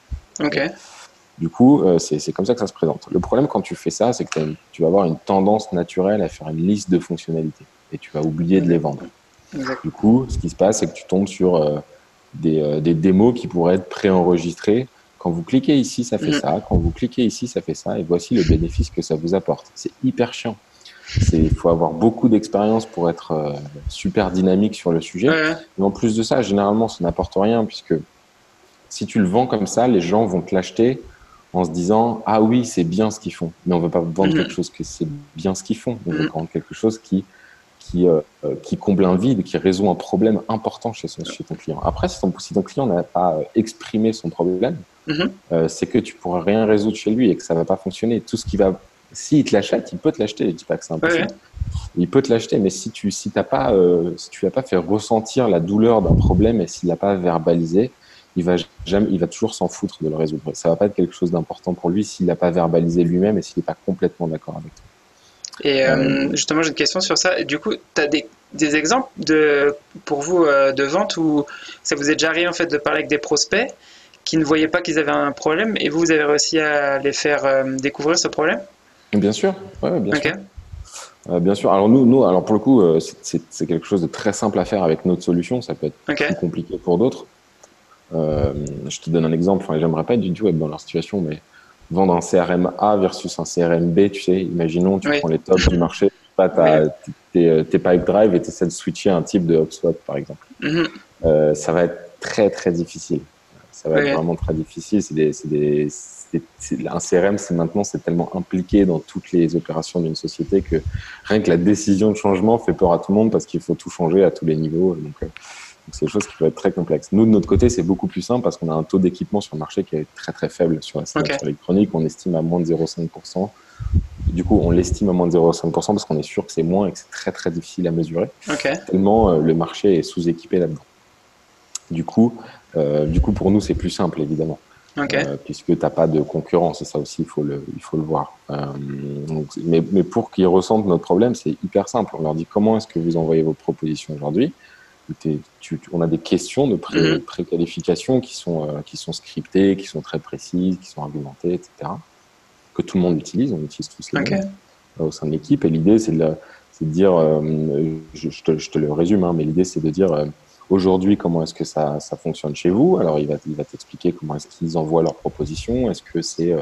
C: Du coup, euh, c'est comme ça que ça se présente. Le problème quand tu fais ça, c'est que tu vas avoir une tendance naturelle à faire une liste de fonctionnalités et tu vas oublier de les vendre. Du coup, ce qui se passe, c'est que tu tombes sur euh, des, euh, des, démos qui pourraient être préenregistrées. Quand vous cliquez ici, ça fait mhm. ça. Quand vous cliquez ici, ça fait ça. Et voici le bénéfice que ça vous apporte. C'est hyper chiant. Il faut avoir beaucoup d'expérience pour être super dynamique sur le sujet. Mais en plus de ça, généralement, ça n'apporte rien puisque si tu le vends comme ça, les gens vont te l'acheter en se disant ah oui c'est bien ce qu'ils font mais on veut pas vendre mhm. quelque chose que c'est bien ce qu'ils font on veut vendre quelque chose qui qui, euh, euh, qui comble un vide qui résout un problème important chez, son, chez ton client après si ton, si ton client n'a pas euh, exprimé son problème mhm. c'est que tu pourras rien résoudre chez lui et que ça va pas fonctionner tout ce qui va s'il te l'achète il peut te l'acheter je dis pas que c'est impossible il peut te l'acheter mais si tu si t'as pas si tu l'as pas fait ressentir la douleur d'un problème et s'il l'a pas verbalisé il va jamais, il va toujours s'en foutre de le résoudre. Ça va pas être quelque chose d'important pour lui s'il n'a pas verbalisé lui-même et s'il n'est pas complètement d'accord avec toi.
B: Et euh, euh, justement, j'ai une question sur ça. du coup, tu as des, des, exemples de, pour vous euh, de vente où ça vous est déjà arrivé en fait de parler avec des prospects qui ne voyaient pas qu'ils avaient un problème et vous, vous avez réussi à les faire découvrir ce problème?
C: Bien sûr, ouais, bien sûr. bien sûr. Alors nous, nous, alors pour le coup, c'est quelque chose de très simple à faire avec notre solution. Ça peut être plus compliqué pour d'autres. Euh, je te donne un exemple, enfin, j'aimerais pas être du tout être dans leur situation, mais vendre un CRM A versus un CRM B, tu sais, imaginons, tu prends les tops du marché, tes, euh, tes pipe drive et tu essaies de switcher un type de HubSpot, par exemple. Mm-hmm. euh, ça va être très, très difficile. Ça va être vraiment très difficile. C'est des, des, un CRM, c'est maintenant, c'est tellement impliqué dans toutes les opérations d'une société que rien que la décision de changement fait peur à tout le monde parce qu'il faut tout changer à tous les niveaux. Donc, euh, c'est des choses qui peuvent être très complexes. Nous, de notre côté, c'est beaucoup plus simple parce qu'on a un taux d'équipement sur le marché qui est très très faible sur la signature électronique. On estime à moins de 0,5%. Du coup, on l'estime à moins de 0,5% parce qu'on est sûr que c'est moins et que c'est très très difficile à mesurer. Tellement euh, le marché est sous-équipé là-dedans. Du coup, euh, du coup, pour nous, c'est plus simple évidemment. Euh, puisque tu n'as pas de concurrence, et ça aussi, il faut le, il faut le voir. mais, mais pour qu'ils ressentent notre problème, c'est hyper simple. On leur dit comment est-ce que vous envoyez vos propositions aujourd'hui? On a des questions de pré, mhm. préqualification qui sont, euh, qui sont scriptées, qui sont très précises, qui sont argumentées, etc. Que tout le monde utilise, on utilise tous les okay. Euh, au sein de l'équipe. Et l'idée, c'est de, dire, euh, je, te, le résume, hein, mais l'idée, c'est de dire aujourd'hui, comment est-ce que ça, ça, fonctionne chez vous? Alors, il va, il va t'expliquer comment est-ce qu'ils envoient leurs propositions. Est-ce que c'est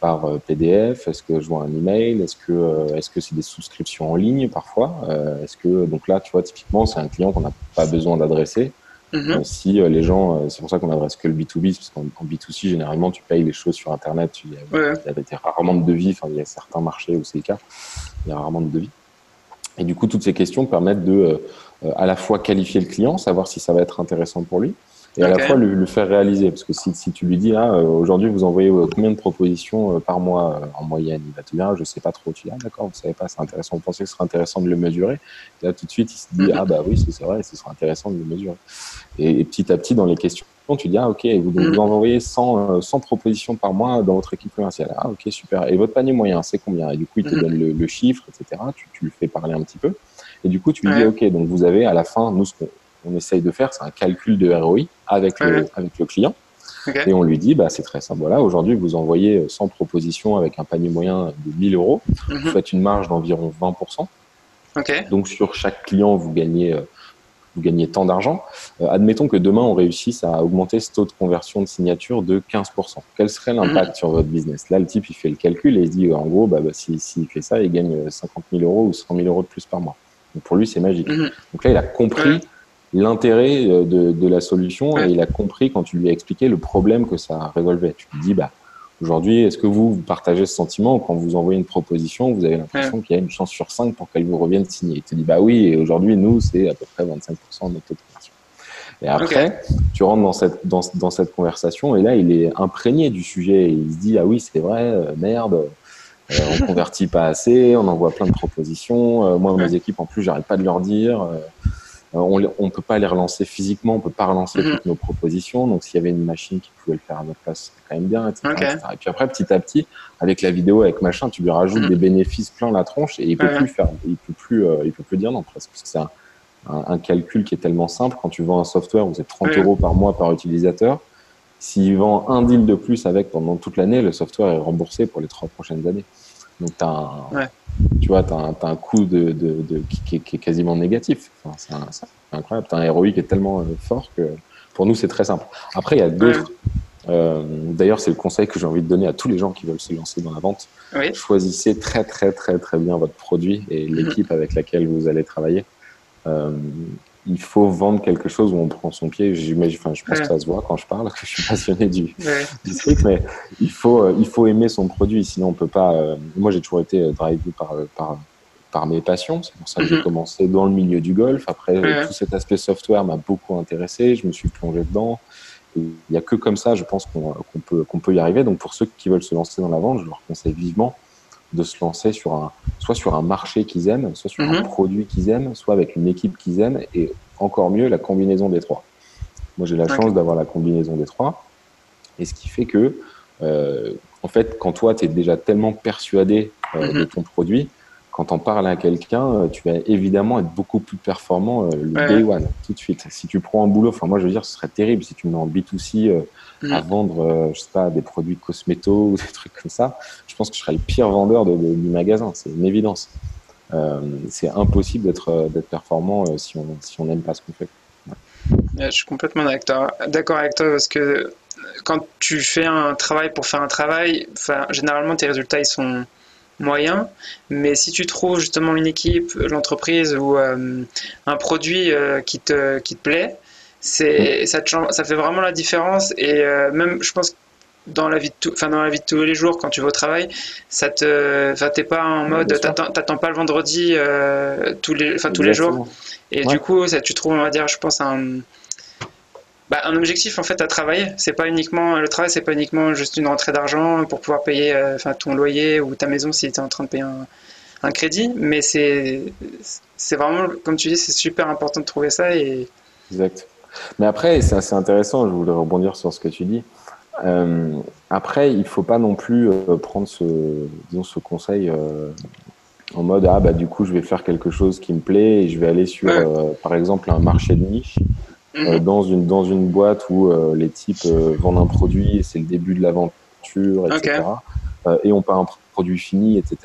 C: par euh, PDF Est-ce que je vois un email? Est-ce que euh, est-ce que c'est des souscriptions en ligne parfois? Est-ce que donc là, tu vois, typiquement, c'est un client qu'on n'a pas besoin d'adresser. Mhm. si les gens, c'est pour ça qu'on adresse que le B2B, parce qu'en B2C, généralement, tu payes les choses sur Internet. Il y a, rarement de devis. Enfin, il y a certains marchés où c'est le cas. Il y a rarement de devis. Et du coup, toutes ces questions permettent de à la fois qualifier le client, savoir si ça va être intéressant pour lui, et à la fois le, faire réaliser. Parce que si, si tu lui dis, ah, euh, aujourd'hui, vous envoyez euh, combien de propositions euh, par mois en moyenne? Il va te dire, ah, je sais pas trop. Tu dis, ah, d'accord, vous savez pas, c'est intéressant. Vous pensez que ce serait intéressant de le mesurer? Et là, tout de suite, il se dit, ah, bah oui, c'est vrai, ce serait intéressant de le mesurer. Et, petit à petit, dans les questions, tu dis, ah, ok, vous, vous envoyez 100, 100, propositions par mois dans votre équipe commerciale. Ah, ok, super. Et votre panier moyen, c'est combien? Et du coup, il te donne le, chiffre, etc. Tu, tu le fais parler un petit peu. Et du coup, tu lui dis, ok, donc vous avez à la fin, nous, ce qu'on on essaye de faire, c'est un calcul de ROI avec, le, avec le client. Et on lui dit, bah, c'est très simple. Voilà, aujourd'hui, vous envoyez 100 propositions avec un panier moyen de 1000 euros. Vous mhm. faites une marge d'environ 20%. Donc, sur chaque client, vous gagnez, euh, vous gagnez tant d'argent. Euh, admettons que demain, on réussisse à augmenter ce taux de conversion de signature de 15%. Quel serait l'impact mhm. sur votre business? Là, le type, il fait le calcul et il dit, en gros, bah, bah s'il fait ça, il gagne 50 000 euros ou 100 000 euros de plus par mois. Donc, pour lui, c'est magique. Mhm. Donc là, il a compris l'intérêt euh, de, de, la solution et il a compris quand tu lui as expliqué le problème que ça résolvait. Tu lui dis, bah, aujourd'hui, est-ce que vous, vous partagez ce sentiment quand vous envoyez une proposition, vous avez l'impression qu'il y a une chance sur cinq pour qu'elle vous revienne signer? Il te dit, bah oui, et aujourd'hui, nous, c'est à peu près 25% de notre taux de conversion. Et après, tu rentres dans cette, dans, dans, cette conversation et là, il est imprégné du sujet et il se dit, ah oui, c'est vrai, euh, merde, euh, on convertit pas assez, on envoie plein de propositions, moi, mes équipes, en plus, j'arrête pas de leur dire on ne peut pas les relancer physiquement, on peut pas relancer
B: Mhm.
C: toutes nos propositions. Donc, s'il y avait une machine qui pouvait le faire à notre place, c'était quand même bien, etc., etc. Et puis après, petit à petit, avec la vidéo, avec machin, tu lui rajoutes
B: Mhm.
C: des bénéfices plein la tronche et il peut
B: Ouais.
C: plus faire, il peut plus, euh, il peut plus dire non presque parce que c'est un, un- un calcul qui est tellement simple. Quand tu vends un software où c'est 30
B: Ouais.
C: euros par mois par utilisateur, s'il vend un deal de plus avec pendant toute l'année, le software est remboursé pour les trois prochaines années. Donc, tu as un,
B: Ouais.
C: tu vois, as, un- t'as un coût de, de, de- qui, qui est- qui est quasiment négatif. Enfin, c'est incroyable. Tu as un ROI qui est tellement euh, fort que pour nous, c'est très simple. Après, il y a d'autres. euh, D'ailleurs, c'est le conseil que j'ai envie de donner à tous les gens qui veulent se lancer dans la vente.
B: Oui.
C: Choisissez très, très, très, très bien votre produit et l'équipe avec laquelle vous allez travailler. Euh, il faut vendre quelque chose où on prend son pied. J'imagine, enfin, je pense
B: Ouais.
C: que ça se voit quand je parle, que [laughs] je suis passionné du,
B: Ouais.
C: du truc, mais il faut, euh, il faut aimer son produit, sinon on peut pas. euh, moi, j'ai toujours été euh, drivé par, par, par mes passions. C'est pour ça que j'ai
B: Mhm.
C: commencé dans le milieu du golf. Après,
B: Ouais.
C: tout cet aspect software m'a beaucoup intéressé. Je me suis plongé dedans. Et Il n'y a que comme ça, je pense qu'on qu'on peut, qu'on peut y arriver. Donc, pour ceux qui veulent se lancer dans la vente, je leur conseille vivement de se lancer sur un, soit sur un marché qu'ils aiment, soit sur un
B: Mhm.
C: produit qu'ils aiment, soit avec une équipe qu'ils aiment, et encore mieux, la combinaison des trois. Moi, j'ai la chance d'avoir la combinaison des trois. Et ce qui fait que, euh, en fait, quand toi, tu es déjà tellement persuadé euh, de
B: Mhm.
C: ton produit, quand tu en parles à quelqu'un, euh, tu vas évidemment être beaucoup plus performant euh, le
B: Ouais.
C: day one, tout de suite. Si tu prends un boulot, enfin, moi, je veux dire, ce serait terrible si tu me mets en B2C euh, à
B: Mhm.
C: vendre, euh, je sais pas, des produits cosméto [laughs] ou des trucs comme ça. Je pense que je serais le pire vendeur de- de- du magasin. C'est une évidence. C'est impossible d'être d'être performant si on si on n'aime pas ce qu'on fait.
B: Ouais, Je suis complètement d'accord avec toi parce que quand tu fais un travail pour faire un travail, généralement tes résultats ils sont moyens, mais si tu trouves justement une équipe, l'entreprise ou euh, un produit euh, qui te, qui te plaît, c'est, ça, te ça fait vraiment la différence et euh, même je pense dans la vie de tout, enfin dans la vie de tous les jours quand tu vas au travail, ça te, enfin t'es pas en mode,
C: bien sûr.
B: t'attends, t'attends pas le vendredi tous les, enfin tous les jours. Et
C: Ouais.
B: du coup, ça, tu trouves, on va dire, je pense, un, bah, un objectif en fait à travailler. C'est pas uniquement le travail, c'est pas uniquement juste une rentrée d'argent pour pouvoir payer euh, ton loyer ou ta maison si tu es en train de payer un, un crédit. Mais c'est c'est vraiment, comme tu dis, c'est super important de trouver ça. Et
C: Exact. Mais après, c'est assez intéressant, je voulais rebondir sur ce que tu dis. Euh, après, il faut pas non plus euh, prendre ce, disons, ce conseil en mode ah bah du coup je vais faire quelque chose qui me plaît et je vais aller sur
B: Ouais.
C: euh, par exemple un marché de niche euh, dans une dans une boîte où euh, les types euh, vendent un produit et c'est le début de l'aventure etc et on pas un produit fini etc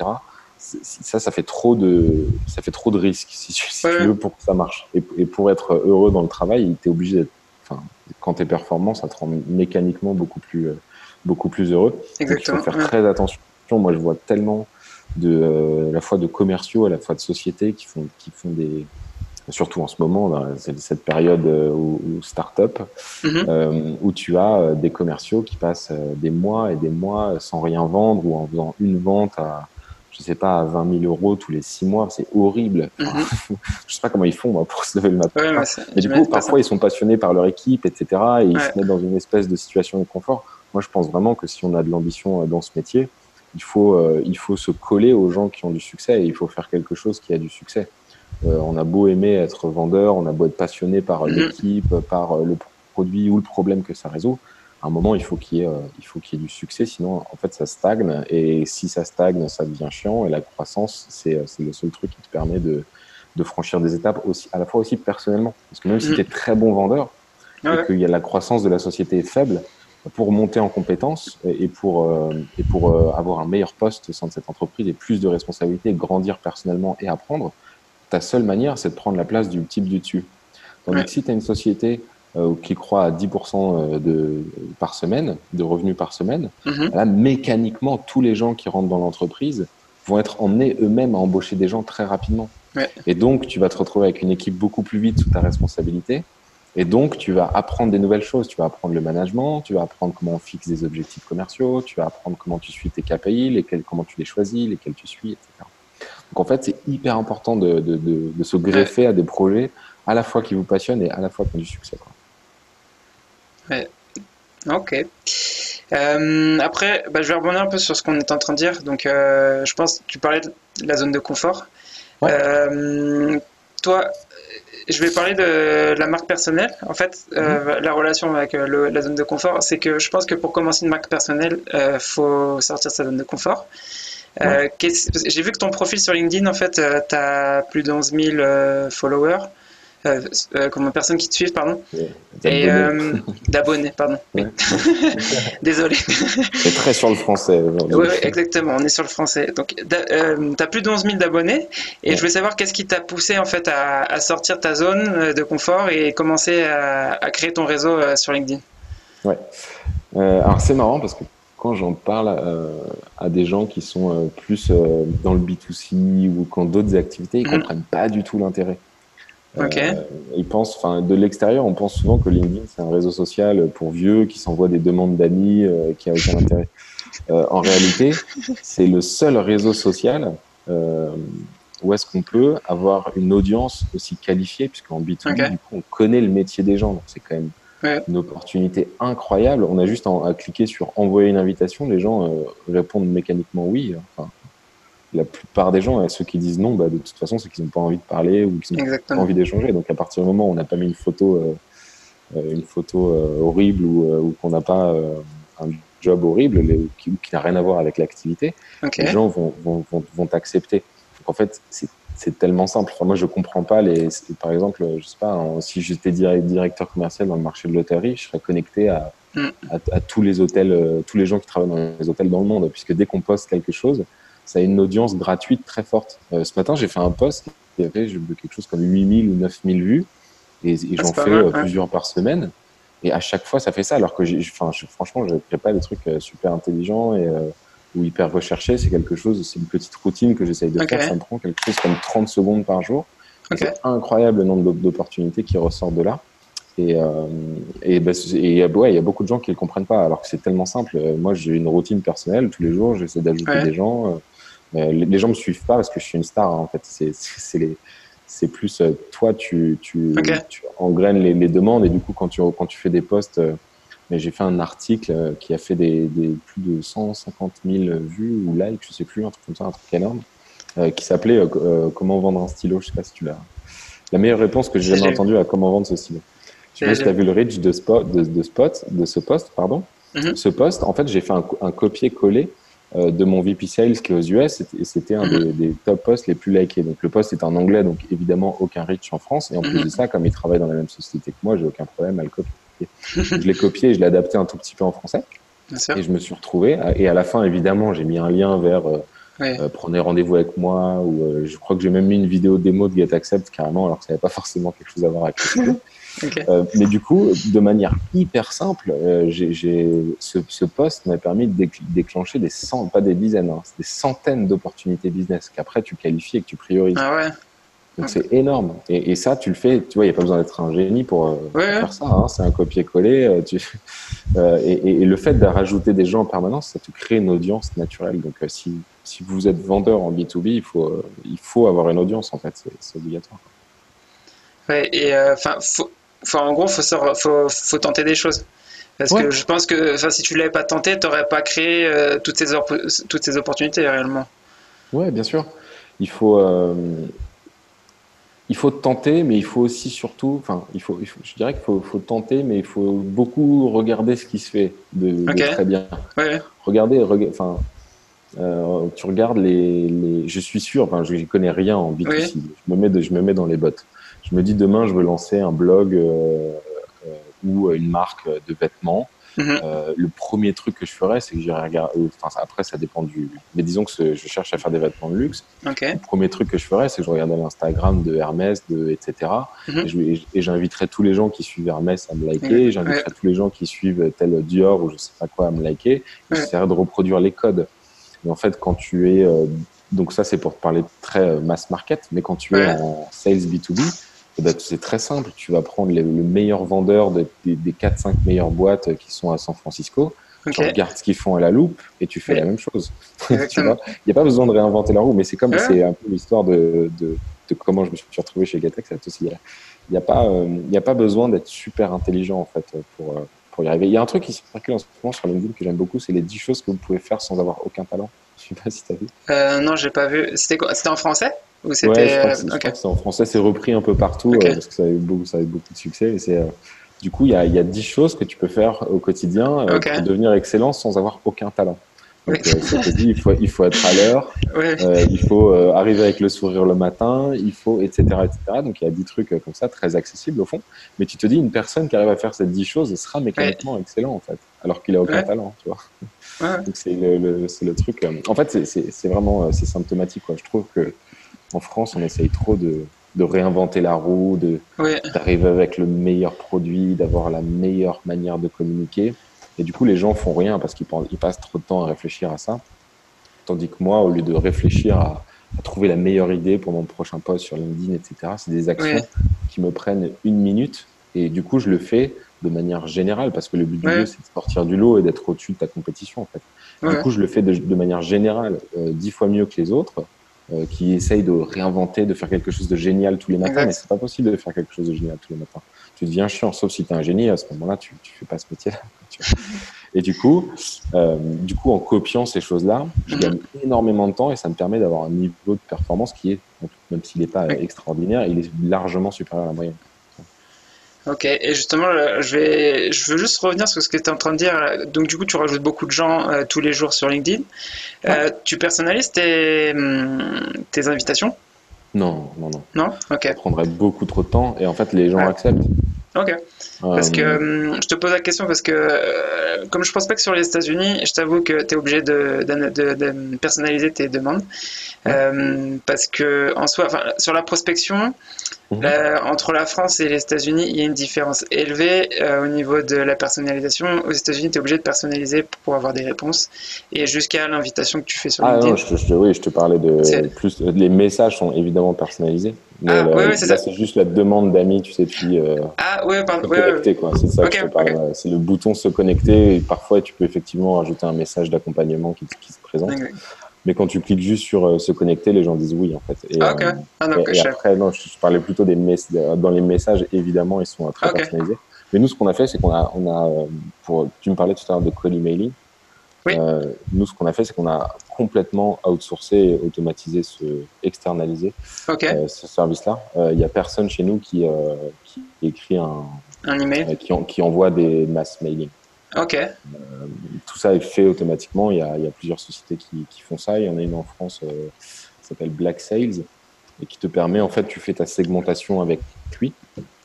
C: ça ça fait trop de ça fait trop de risques si, tu, si
B: Ouais.
C: tu veux pour que ça marche et, et pour être heureux dans le travail tu es obligé d'être enfin quand tu es performant ça te rend mécaniquement beaucoup plus beaucoup plus heureux donc, il
B: exactement.
C: faut faire
B: ouais.
C: très attention. Moi, je vois tellement de, euh, à la fois de commerciaux, à la fois de sociétés qui font, qui font des, surtout en ce moment, dans cette période euh, où, où start-up,
B: Mhm.
C: euh, où tu as euh, des commerciaux qui passent euh, des mois et des mois sans rien vendre ou en faisant une vente à, je sais pas, à 20 000 euros tous les six mois. C'est horrible. Enfin, [laughs] je sais pas comment ils font moi, pour se lever le matin.
B: Ouais, mais c'est-
C: du coup, parfois, ils sont passionnés par leur équipe, etc. Et ils se mettent dans une espèce de situation de confort. Moi, je pense vraiment que si on a de l'ambition dans ce métier, il faut, euh, il faut se coller aux gens qui ont du succès et il faut faire quelque chose qui a du succès. Euh, on a beau aimer être vendeur, on a beau être passionné par
B: Mhm.
C: l'équipe, par euh, le produit ou le problème que ça résout. À un moment, il faut qu'il y ait, euh, il faut qu'il y ait du succès, sinon, en fait, ça stagne. Et si ça stagne, ça devient chiant. Et la croissance, c'est, le seul truc qui te permet de, de franchir des étapes aussi, à la fois aussi personnellement. Parce que même si
B: Mhm.
C: tu es très bon vendeur
B: Ouais.
C: et qu'il y a la croissance de la société est faible, pour monter en compétences et et pour, euh, et pour euh, avoir un meilleur poste au sein de cette entreprise et plus de responsabilités, grandir personnellement et apprendre, ta seule manière, c'est de prendre la place du type du dessus. Tandis
B: Ouais.
C: que si tu as une société euh, qui croit à 10% de, par semaine, de revenus par semaine,
B: Mhm.
C: Là, mécaniquement, tous les gens qui rentrent dans l'entreprise vont être emmenés eux-mêmes à embaucher des gens très rapidement.
B: Ouais.
C: Et donc, tu vas te retrouver avec une équipe beaucoup plus vite sous ta responsabilité. Et donc, tu vas apprendre des nouvelles choses. Tu vas apprendre le management, tu vas apprendre comment on fixe des objectifs commerciaux, tu vas apprendre comment tu suis tes KPI, lesquels, comment tu les choisis, lesquels tu suis, etc. Donc, en fait, c'est hyper important de, de, de, de se greffer à des projets à la fois qui vous passionnent et à la fois qui ont du succès. Quoi.
B: Ok. Euh, après, bah, je vais rebondir un peu sur ce qu'on est en train de dire. Donc, euh, je pense que tu parlais de la zone de confort.
C: Ouais.
B: Euh, toi, je vais parler de la marque personnelle. En fait, euh, mhm. la relation avec la zone de confort, c'est que je pense que pour commencer une marque personnelle, il euh, faut sortir de sa zone de confort. J'ai vu que ton profil sur LinkedIn, en fait, tu as plus de 11 000 followers. Euh, euh, comme personnes qui te suivent, pardon. Et euh, d'abonnés, pardon. [laughs] Désolé.
C: C'est très sur le français.
B: Oui, exactement, on est sur le français. Donc, tu as plus de 11 000 d'abonnés et je voulais savoir qu'est-ce qui t'a poussé en fait à, sortir de ta zone de confort et commencer à, créer ton réseau sur LinkedIn?
C: Ouais. alors, c'est marrant parce que quand j'en parle à des gens qui sont plus dans le B2C ou qui ont d'autres activités, ils ne mhm. comprennent pas du tout l'intérêt.
B: Okay. Euh,
C: ils pensent, enfin, de l'extérieur, on pense souvent que LinkedIn c'est un réseau social pour vieux qui s'envoie des demandes d'amis euh, qui a aucun intérêt. Euh, en réalité, c'est le seul réseau social euh, où est-ce qu'on peut avoir une audience aussi qualifiée, puisqu'en B2B, du coup, on connaît le métier des gens, donc c'est quand même ouais. une opportunité incroyable. On a juste à cliquer sur envoyer une invitation, les gens euh, répondent mécaniquement oui. Enfin, la plupart des gens, ceux qui disent non, bah, de toute façon, c'est qu'ils n'ont pas envie de parler ou qu'ils n'ont pas envie d'échanger. Donc, à partir du moment où on n'a pas mis une photo, euh, euh, une photo euh, horrible ou, qu'on n'a pas un job horrible qui, n'a rien à voir avec l'activité, les gens vont, vont, vont, t'accepter. Donc, en fait, c'est tellement simple. Enfin, moi, je comprends pas les. Par exemple, je sais pas, si j'étais directeur commercial dans le marché de l'hôtellerie, je serais connecté à, mm. à, à, tous les hôtels, tous les gens qui travaillent dans les hôtels dans le monde, puisque dès qu'on poste quelque chose, ça a une audience gratuite très forte. Euh, ce matin, j'ai fait un post qui avait quelque chose comme 8000 ou 9000 vues et, et ah, j'en fais euh, plusieurs par semaine. Et à chaque fois, ça fait ça. Alors que, franchement, je n'ai pas des trucs euh, super intelligents et ou hyper recherchés. C'est quelque chose, c'est une petite routine que j'essaye de faire. Ça me prend quelque chose comme 30 secondes par jour. C'est incroyable le nombre d'opportunités qui ressortent de là. Et, euh, et, bah, et ouais, il y a beaucoup de gens qui ne le comprennent pas, alors que c'est tellement simple. Moi, j'ai une routine personnelle. Tous les jours, j'essaie d'ajouter des gens. Euh, les, gens me suivent pas parce que je suis une star. Hein, en fait, c'est les c'est plus euh, toi tu tu, tu engraines les, les, demandes et du coup quand tu quand tu fais des posts euh, mais j'ai fait un article qui a fait des, des, plus de 150 000 vues ou likes je sais plus un truc comme ça un truc énorme qui s'appelait comment vendre un stylo je sais pas si tu l'as la meilleure réponse que j'ai jamais entendue à comment vendre ce stylo je sais pas si tu as vu le reach de spot de, de spot de ce post pardon mm-hmm. ce post en fait j'ai fait un, un copier-coller euh, de mon VP Sales qui est aux US et c'était un des, des, top posts les plus likés. Donc le post est en anglais, donc évidemment aucun reach en France. Et en plus de ça, comme il travaille dans la même société que moi, j'ai aucun problème à le copier. Je l'ai copié et je l'ai adapté un tout petit peu en français. Et je me suis retrouvé. Et à la fin, évidemment, j'ai mis un lien vers euh, euh, prenez rendez-vous avec moi. Ou je crois que j'ai même mis une vidéo démo de GetAccept carrément, alors que ça n'avait pas forcément quelque chose à voir avec [laughs] Euh, mais du coup, de manière hyper simple, euh, ce, ce, poste m'a permis de déclencher des cent, pas des dizaines, hein, des centaines d'opportunités business qu'après tu qualifies et que tu priorises.
B: Ah ouais.
C: Donc c'est énorme. Et, et, ça, tu le fais, tu vois, il n'y a pas besoin d'être un génie pour euh, faire ça. Hein, c'est un copier-coller. Euh, tu... [laughs] Euh, et, et, le fait de rajouter des gens en permanence, ça te crée une audience naturelle. Donc si, si vous êtes vendeur en B2B, il faut, il faut avoir une audience, en fait. C'est obligatoire.
B: Ouais, et enfin, faut en gros, faut, faut, faut tenter des choses. Parce que je pense que si tu ne l'avais pas tenté, tu n'aurais pas créé toutes, ces toutes ces opportunités réellement.
C: Oui, bien sûr. Il faut, il faut tenter, mais il faut aussi surtout, enfin, il faut, je dirais qu'il faut, faut, tenter, mais il faut beaucoup regarder ce qui se fait de, très bien.
B: Ouais.
C: Regardez, enfin, euh, tu regardes les, les, je suis sûr, enfin, je n'y connais rien en B2C. Je me mets, je me mets dans les bottes je me dis demain, je veux lancer un blog euh, euh, ou une marque de vêtements. Mhm. Euh, le premier truc que je ferais, c'est que j'irai regarder. Enfin, après, ça dépend du. Mais disons que je cherche à faire des vêtements de luxe. Le premier truc que je ferais, c'est que je regarderais l'Instagram de Hermès, de etc. Mhm. Et j'inviterais tous les gens qui suivent Hermès à me liker. J'inviterais tous les gens qui suivent tel Dior ou je sais pas quoi à me liker. J'essaierais de reproduire les codes. Et en fait, quand tu es donc ça, c'est pour te parler très mass market. Mais quand tu es en sales B2B, eh ben, c'est très simple. Tu vas prendre le meilleur vendeur des, des 4-5 meilleures boîtes qui sont à San Francisco. Tu regardes ce qu'ils font à la loupe et tu fais la même chose. [laughs] Il n'y a pas besoin de réinventer la roue, mais c'est comme c'est un peu l'histoire de, de, de, comment je me suis retrouvé chez Gatex. Il n'y a, pas, il a pas besoin d'être super intelligent en fait pour, pour y arriver. Il y a un truc qui circule en ce moment sur LinkedIn que j'aime beaucoup, c'est les 10 choses que vous pouvez faire sans avoir aucun talent. Je sais pas si tu as vu.
B: Euh, non, j'ai pas vu. C'était en français? Ou c'était.
C: Ouais, je crois que c'est- je crois que c'est en français, c'est repris un peu partout euh, parce que ça a eu beaucoup, ça a eu beaucoup de succès. Et c'est, euh, du coup, il y a, il y a 10 choses que tu peux faire au quotidien euh, pour devenir excellent sans avoir aucun talent. Donc,
B: Oui.
C: euh, ça dit, il faut, il faut être à l'heure, [laughs] euh, il faut euh, arriver avec le sourire le matin, il faut, etc., etc. Donc, il y a 10 trucs euh, comme ça, très accessibles au fond. Mais tu te dis, une personne qui arrive à faire ces 10 choses sera mécaniquement excellent, en fait, alors qu'il a aucun talent, tu vois.
B: Ouais.
C: Donc, c'est le, le- c'est le truc. euh, En fait, c'est- c'est c'est vraiment euh, c'est symptomatique, quoi. Je trouve que en France, on essaye trop de, de réinventer la roue, de,
B: Ouais.
C: d'arriver avec le meilleur produit, d'avoir la meilleure manière de communiquer. Et du coup, les gens font rien parce qu'ils ils passent trop de temps à réfléchir à ça. Tandis que moi, au lieu de réfléchir à, à trouver la meilleure idée pour mon prochain post sur LinkedIn, etc., c'est des actions
B: Ouais.
C: qui me prennent une minute. Et du coup, je le fais de manière générale parce que le but du
B: Ouais.
C: jeu, c'est de sortir du lot et d'être au-dessus de ta compétition, en fait. Du coup, je le fais de, de manière générale, euh, dix fois mieux que les autres, qui essayent de réinventer, de faire quelque chose de génial tous les matins.
B: Exact.
C: Mais c'est pas possible de faire quelque chose de génial tous les matins. Tu deviens chiant, sauf si tu es un génie. À ce moment-là, tu, tu fais pas ce métier-là. Et du coup, euh, du coup, en copiant ces choses-là, je gagne énormément de temps et ça me permet d'avoir un niveau de performance qui est, même s'il n'est pas euh, extraordinaire, il est largement supérieur à la moyenne.
B: Ok, et justement, là, je, vais, je veux juste revenir sur ce que tu es en train de dire. Donc, du coup, tu rajoutes beaucoup de gens euh, tous les jours sur LinkedIn. Euh, tu personnalises tes, hum, tes invitations?
C: Non, non, non.
B: Non? Ok,
C: Ça prendrait beaucoup trop de temps et en fait, les gens acceptent.
B: ok. Parce que
C: Euh,
B: hum, je te pose la question parce que, euh, comme je prospecte sur les États-Unis, je t'avoue que tu es obligé de, de- de- de personnaliser tes demandes. Euh, parce que, en soi, sur la prospection,
C: Mhm.
B: euh, entre la France et les États-Unis, il y a une différence élevée euh, au niveau de la personnalisation. Aux États-Unis, tu es obligé de personnaliser pour avoir des réponses et jusqu'à l'invitation que tu fais sur
C: Ah
B: LinkedIn.
C: non, je, te- je te- oui, je te parlais de plus. Les messages sont évidemment personnalisés. Mais
B: Ah,
C: là,
B: ouais, ouais, c'est
C: là,
B: ça.
C: c'est juste la demande d'amis, tu sais, puis euh,
B: Ah, ouais, pardon.
C: connecter, quoi. C'est ça. C'est le bouton se connecter. Et parfois, tu peux effectivement rajouter un message d'accompagnement qui, qui se présente.
B: ouais.
C: Mais quand tu cliques juste sur euh, se connecter, les gens disent oui, en fait. Et,
B: Ah,
C: euh,
B: Ah, non,
C: et, et après, non, je, je parlais plutôt des mess dans les messages, évidemment, ils sont euh, très personnalisés. Mais nous, ce qu'on a fait, c'est qu'on a, on a, euh, pour, tu me parlais tout à l'heure de call emailing.
B: Oui.
C: Euh, nous, ce qu'on a fait, c'est qu'on a complètement outsourcé, et automatisé, ce, externalisé euh, ce service-là. Euh, Il y a personne chez nous qui, euh, qui écrit un,
B: un email.
C: euh, qui, en- qui envoie des mass mailing.
B: Ok,
C: Tout ça est fait automatiquement. Il y a, il y a plusieurs sociétés qui, qui font ça. Il y en a une en France euh, qui s'appelle Black Sales et qui te permet, en fait, tu fais ta segmentation avec lui.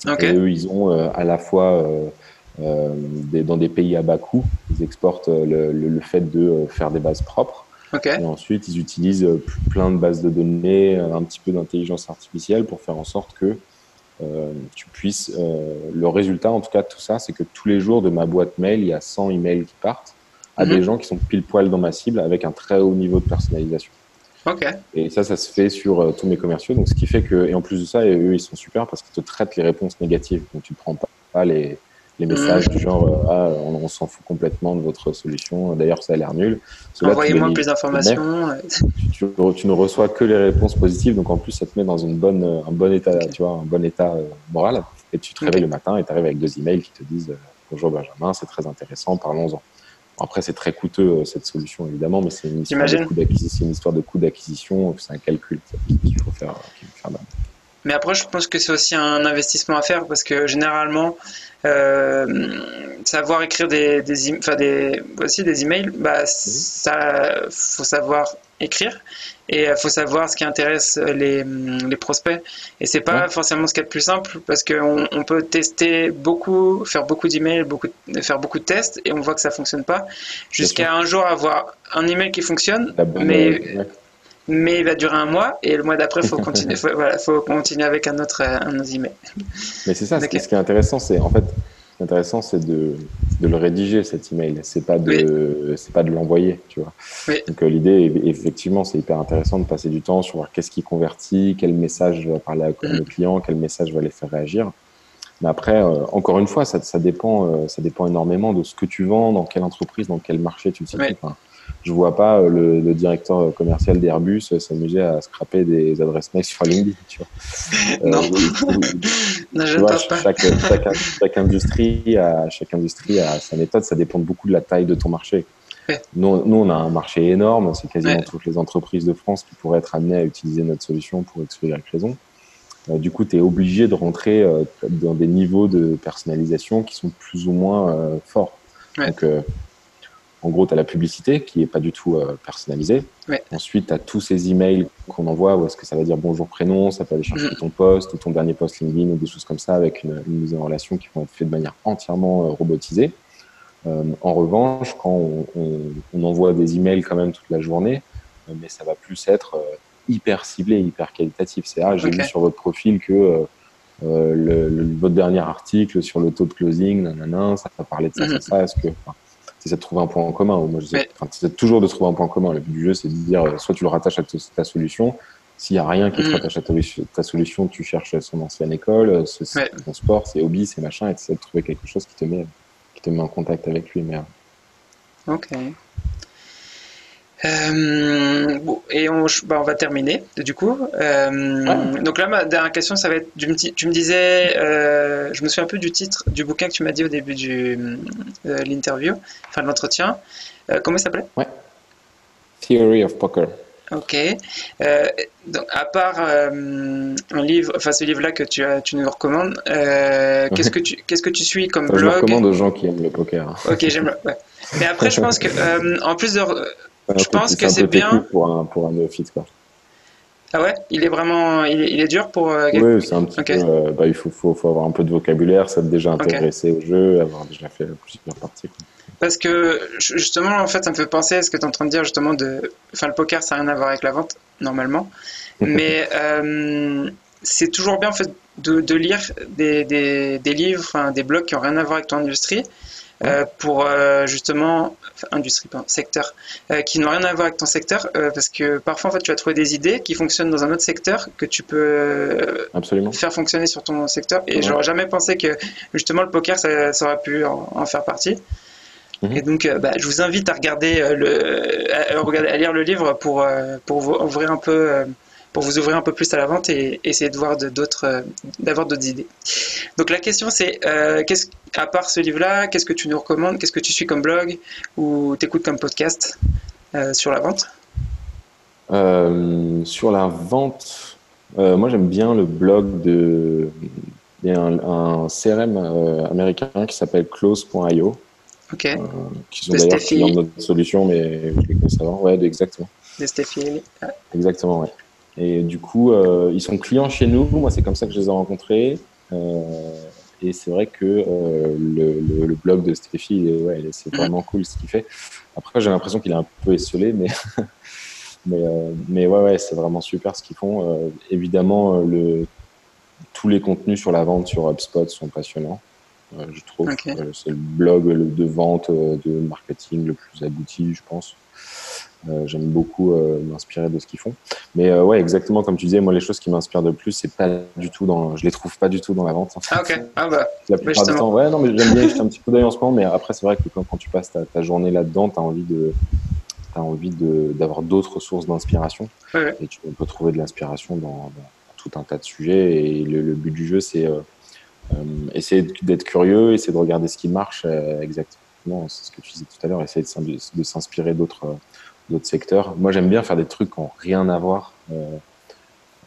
B: ok,
C: Et eux, ils ont euh, à la fois euh, euh, des- dans des pays à bas coût, ils exportent euh, le, le- le fait de euh, faire des bases propres.
B: ok,
C: Et ensuite, ils utilisent euh, plein de bases de données, euh, un petit peu d'intelligence artificielle pour faire en sorte que euh, tu puisses. euh, le résultat, en tout cas, de tout ça, c'est que tous les jours de ma boîte mail, il y a 100 emails qui partent à
B: Mhm.
C: des gens qui sont pile poil dans ma cible avec un très haut niveau de personnalisation.
B: ok.
C: Et ça, ça se fait sur euh, tous mes commerciaux. Donc, ce qui fait que, et en plus de ça, eux, ils sont super parce qu'ils te traitent les réponses négatives. Donc, tu ne prends pas, pas les, les messages du genre, euh, ah, on, on s'en fout complètement de votre solution. D'ailleurs, ça a l'air nul.
B: Envoyez-moi plus d'informations.
C: tu, tu- ne reçois que les réponses positives, donc en plus ça te met dans une bonne, euh, un bon état, tu vois, un bon état euh, moral. Et tu te réveilles le matin et tu arrives avec deux emails qui te disent bonjour Benjamin, c'est très intéressant, parlons-en. Après c'est très coûteux cette solution évidemment, mais c'est une histoire de coût d'acquisition, c'est une histoire de coût d'acquisition, c'est un calcul qu'il faut faire. faut.
B: Mais après, je pense que c'est aussi un investissement à faire parce que généralement, euh, savoir écrire des, des, enfin des, aussi des emails, bah, ça, faut savoir écrire et il faut savoir ce qui intéresse les, les prospects. Et c'est pas
C: Ouais.
B: forcément ce qu'il y a de plus simple parce qu'on on peut tester beaucoup, faire beaucoup d'emails, beaucoup, faire beaucoup de tests et on voit que ça fonctionne pas jusqu'à un jour avoir un email qui fonctionne, mais
C: euh, ouais.
B: Mais il va durer un mois et le mois d'après, faut [laughs] continuer. faut, voilà, faut continuer avec un autre, euh, un autre email.
C: Mais c'est ça, ce qui,
B: Ok.
C: ce qui est intéressant, c'est en fait, intéressant, c'est de, de le rédiger cet email. C'est pas de, c'est pas de l'envoyer, tu vois.
B: Oui.
C: Donc euh, l'idée, est- effectivement, c'est hyper intéressant de passer du temps sur voir qu'est-ce qui convertit, quel message va parler à
B: Mhm.
C: nos clients, quel message va les faire réagir. Mais après, euh, encore une fois, ça, ça dépend, euh, ça dépend énormément de ce que tu vends, dans quelle entreprise, dans quel marché tu te situes.
B: Oui.
C: Enfin, je vois pas euh, le, le directeur commercial d'Airbus euh, s'amuser à scraper des adresses mail sur LinkedIn, tu vois.
B: Non.
C: ou- [laughs]
B: Non,
C: tu vois,
B: pas.
C: chaque, chaque, chaque industrie a, chaque industrie a sa méthode, ça dépend beaucoup de la taille de ton marché. Nous, nous, on a un marché énorme, c'est quasiment toutes les entreprises de France qui pourraient être amenées à utiliser notre solution pour X raison. Euh, du coup, tu es obligé de rentrer euh, dans des niveaux de personnalisation qui sont plus ou moins euh, forts. Donc, en gros, tu as la publicité qui est pas du tout personnalisée. Ensuite, tu as tous ces emails qu'on envoie où est-ce que ça va dire bonjour prénom, ça peut aller chercher mm. ton poste ou ton dernier post LinkedIn ou des choses comme ça avec une, mise en relation qui vont être faites de manière entièrement robotisée. en revanche, quand on, on, envoie des emails quand même toute la journée, mais ça va plus être hyper ciblé, hyper qualitatif. C'est ah, j'ai vu sur votre profil que euh, euh, le, votre dernier article sur le taux de closing, nanana, ça va parler de ça, ça, ça. Est-ce que c'est de trouver un point en commun moi, c'est toujours de trouver un point en commun. Le but du jeu, c'est de dire euh, soit tu le rattaches à ta solution. S'il n'y a rien qui te mm. rattache à ta, solution, tu cherches son ancienne école, c'est ton sport, c'est hobby, c'est machin, et tu essaies de trouver quelque chose qui te met, qui te met en contact avec lui. Mais,
B: Ok. Euh, et on, bah, on va terminer du coup. Euh, donc là, ma dernière question, ça va être du, tu me disais, euh, je me souviens un peu du titre du bouquin que tu m'as dit au début de l'interview, enfin de l'entretien. comment il s'appelait?
C: Ouais. Theory of Poker.
B: Ok. donc, à part un livre, enfin ce livre-là que tu, as, tu nous recommandes, qu'est-ce que tu qu'est-ce que tu suis comme blog Je
C: le recommande aux gens qui aiment le poker.
B: Ok, j'aime. Ouais. Mais après, je pense que en plus de je pense que c'est bien.
C: Pour un, pour un néophyte, quoi.
B: Ah ouais Il est vraiment. Il est, dur pour. Euh,
C: oui, c'est un petit peu. Euh, bah, il faut, faut, faut, avoir un peu de vocabulaire, ça déjà intéressé au jeu, avoir déjà fait plusieurs parties.
B: Parce que justement, en fait, ça me fait penser à ce que tu es en train de dire, justement, de. Enfin, le poker, ça n'a rien à voir avec la vente, normalement. [laughs] Mais euh, c'est toujours bien, en fait, de, de lire des, des, des livres, enfin, des blogs qui n'ont rien à voir avec ton industrie. Euh, pour euh, justement industrie, pardon, secteur, euh, qui n'ont rien à voir avec ton secteur, parce que parfois en fait tu vas trouver des idées qui fonctionnent dans un autre secteur que tu peux
C: Absolument.
B: faire fonctionner sur ton secteur. Et j'aurais jamais pensé que justement le poker ça, ça aurait pu en, faire partie. Mhm. Et donc, bah, je vous invite à regarder le, à, regarder, à lire le livre pour pour ouvrir un peu pour vous ouvrir un peu plus à la vente et essayer de voir d'autres, euh, d'avoir d'autres idées. Donc la question c'est, euh, qu'est-ce, à part ce livre-là, qu'est-ce que tu nous recommandes? Qu'est-ce que tu suis comme blog ou t'écoutes comme podcast euh, sur la vente?
C: Sur la vente, moi j'aime bien le blog de il y a un, CRM américain qui s'appelle close.io.
B: Ok.
C: qui sont d'ailleurs clients de notre solution, mais je les connais avant. Ouais, exactement.
B: De Stéphie.
C: Exactement, ouais. Et du coup, euh, ils sont clients chez nous. Moi, c'est comme ça que je les ai rencontrés. Euh, et c'est vrai que euh, le, le, blog de Stéphie, ouais, c'est vraiment cool ce qu'il fait. Après, j'ai l'impression qu'il est un peu esselé, mais, [laughs] mais, mais ouais, ouais c'est vraiment super ce qu'ils font. évidemment, le, tous les contenus sur la vente sur HubSpot sont passionnants. je trouve que c'est le blog de vente, de marketing le plus abouti, je pense. Euh, j'aime beaucoup euh, m'inspirer de ce qu'ils font. Mais euh, ouais, exactement comme tu disais, moi les choses qui m'inspirent de plus, c'est pas du tout dans, je les trouve pas du tout dans la vente.
B: Ah ok. Ah bah. [laughs]
C: La plupart du temps, ouais, non, mais j'aime bien jeter un petit coup d'œil en ce moment. Mais après, c'est vrai que quand, quand, tu passes ta, ta journée là-dedans, t'as envie de, as envie d'avoir d'autres sources d'inspiration.
B: Ouais,
C: Et tu peux trouver de l'inspiration dans, dans, tout un tas de sujets. Et le, le but du jeu, c'est euh, essayer d'être curieux, essayer de regarder ce qui marche exactement. C'est ce que tu disais tout à l'heure, essayer de s'inspirer d'autres d'autres secteurs. Moi, j'aime bien faire des trucs qui n'ont rien à voir euh,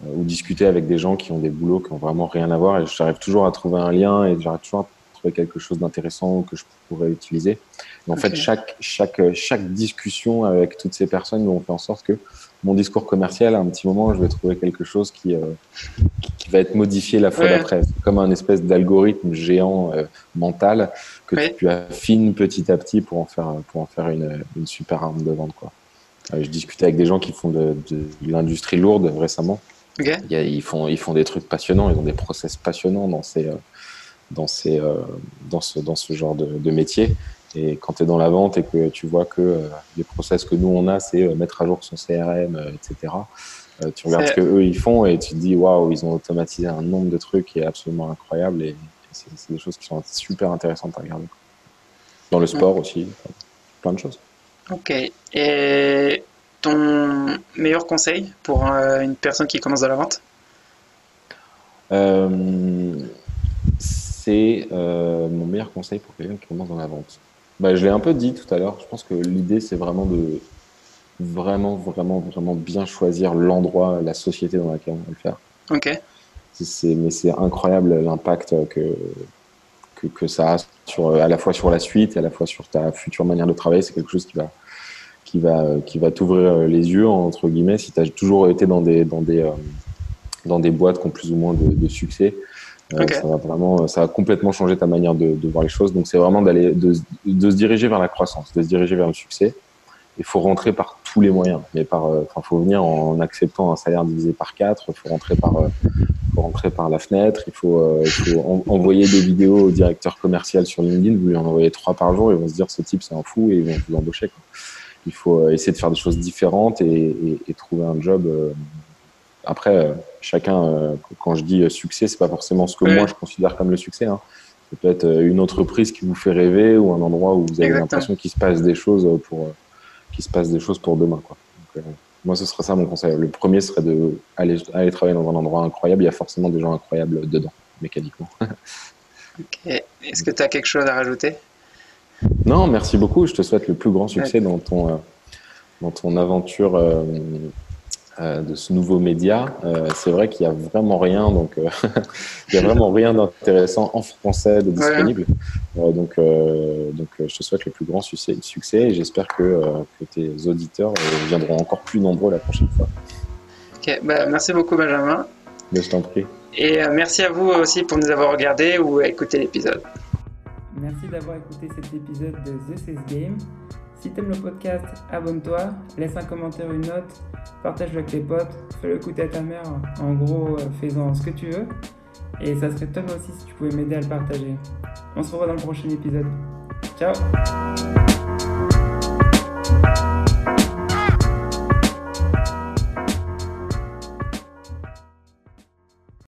C: ou discuter avec des gens qui ont des boulots qui n'ont vraiment rien à voir. Et j'arrive toujours à trouver un lien et j'arrive toujours à trouver quelque chose d'intéressant que je pourrais utiliser. en fait, chaque, chaque, chaque discussion avec toutes ces personnes, on fait en sorte que mon discours commercial, à un petit moment, je vais trouver quelque chose qui, euh, qui va être modifié la fois d'après. Comme un espèce d'algorithme géant euh, mental que tu affines petit à petit pour en faire, pour en faire une, une super arme de vente. Quoi. Euh, je discutais avec des gens qui font de, l'industrie lourde récemment. ils, font, ils font des trucs passionnants, ils ont des process passionnants dans, ces, euh, dans, ces, euh, dans, ce, dans ce genre de, métier. Et quand tu es dans la vente et que tu vois que les process que nous on a, c'est mettre à jour son CRM, etc. tu regardes ce que eux ils font et tu te dis waouh, ils ont automatisé un nombre de trucs qui est absolument incroyable et, c'est des choses qui sont super intéressantes à regarder. Dans le sport aussi, plein de choses.
B: Ok. Et ton meilleur conseil pour euh, une personne qui commence dans la vente?
C: Euh, C'est euh, mon meilleur conseil pour quelqu'un qui commence dans la vente. bah, Je l'ai un peu dit tout à l'heure. Je pense que l'idée, c'est vraiment de vraiment, vraiment, vraiment bien choisir l'endroit, la société dans laquelle on va le faire.
B: Ok.
C: mais c'est incroyable l'impact que, que, que, ça a sur, à la fois sur la suite et à la fois sur ta future manière de travailler. C'est quelque chose qui va, qui va, qui va t'ouvrir les yeux, entre guillemets, si tu as toujours été dans des, dans, des, euh, dans des boîtes qui ont plus ou moins de, succès. Euh, ça va vraiment, ça va complètement changer ta manière de, de voir les choses. Donc, c'est vraiment d'aller, de, de, se diriger vers la croissance, de se diriger vers le succès. Il faut rentrer par tous les moyens, mais par, euh, enfin, faut venir en acceptant un salaire divisé par quatre. Il faut rentrer par, faut rentrer par la fenêtre. Il faut, il faut envoyer des vidéos au directeur commercial sur LinkedIn. Vous lui en envoyez trois par jour, ils vont se dire ce type c'est un fou et ils vont vous embaucher. Quoi il faut euh, essayer de faire des choses différentes et, trouver un job. Euh, après, euh, chacun, quand je dis succès, c'est pas forcément ce que moi je considère comme le succès. Hein. Ça peut être une entreprise qui vous fait rêver ou un endroit où vous avez l'impression qu'il se passe des choses pour qu'il se passe des choses pour demain. Quoi. moi, ce serait ça mon conseil. Le premier serait de aller, aller travailler dans un endroit incroyable. Il y a forcément des gens incroyables dedans, mécaniquement. [laughs]
B: Est-ce que tu as quelque chose à rajouter?
C: Non, merci beaucoup. Je te souhaite le plus grand succès dans ton, euh, dans ton aventure euh, euh, de ce nouveau média. c'est vrai qu'il n'y a vraiment rien, donc [laughs] il y a vraiment rien d'intéressant en français de disponible. donc, donc, je te souhaite le plus grand succès, succès et j'espère que, que, tes auditeurs viendront encore plus nombreux la prochaine fois.
B: Ok, bah, merci beaucoup Benjamin.
C: je t'en prie.
B: Et merci à vous aussi pour nous avoir regardé ou écouté l'épisode.
A: Merci d'avoir écouté cet épisode de The Says Game. Si t'aimes le podcast, abonne-toi, laisse un commentaire, une note, partage-le avec tes potes, fais-le écouter à ta mère, en gros, euh, fais-en ce que tu veux. Et ça serait top aussi si tu pouvais m'aider à le partager. On se revoit dans le prochain épisode. Ciao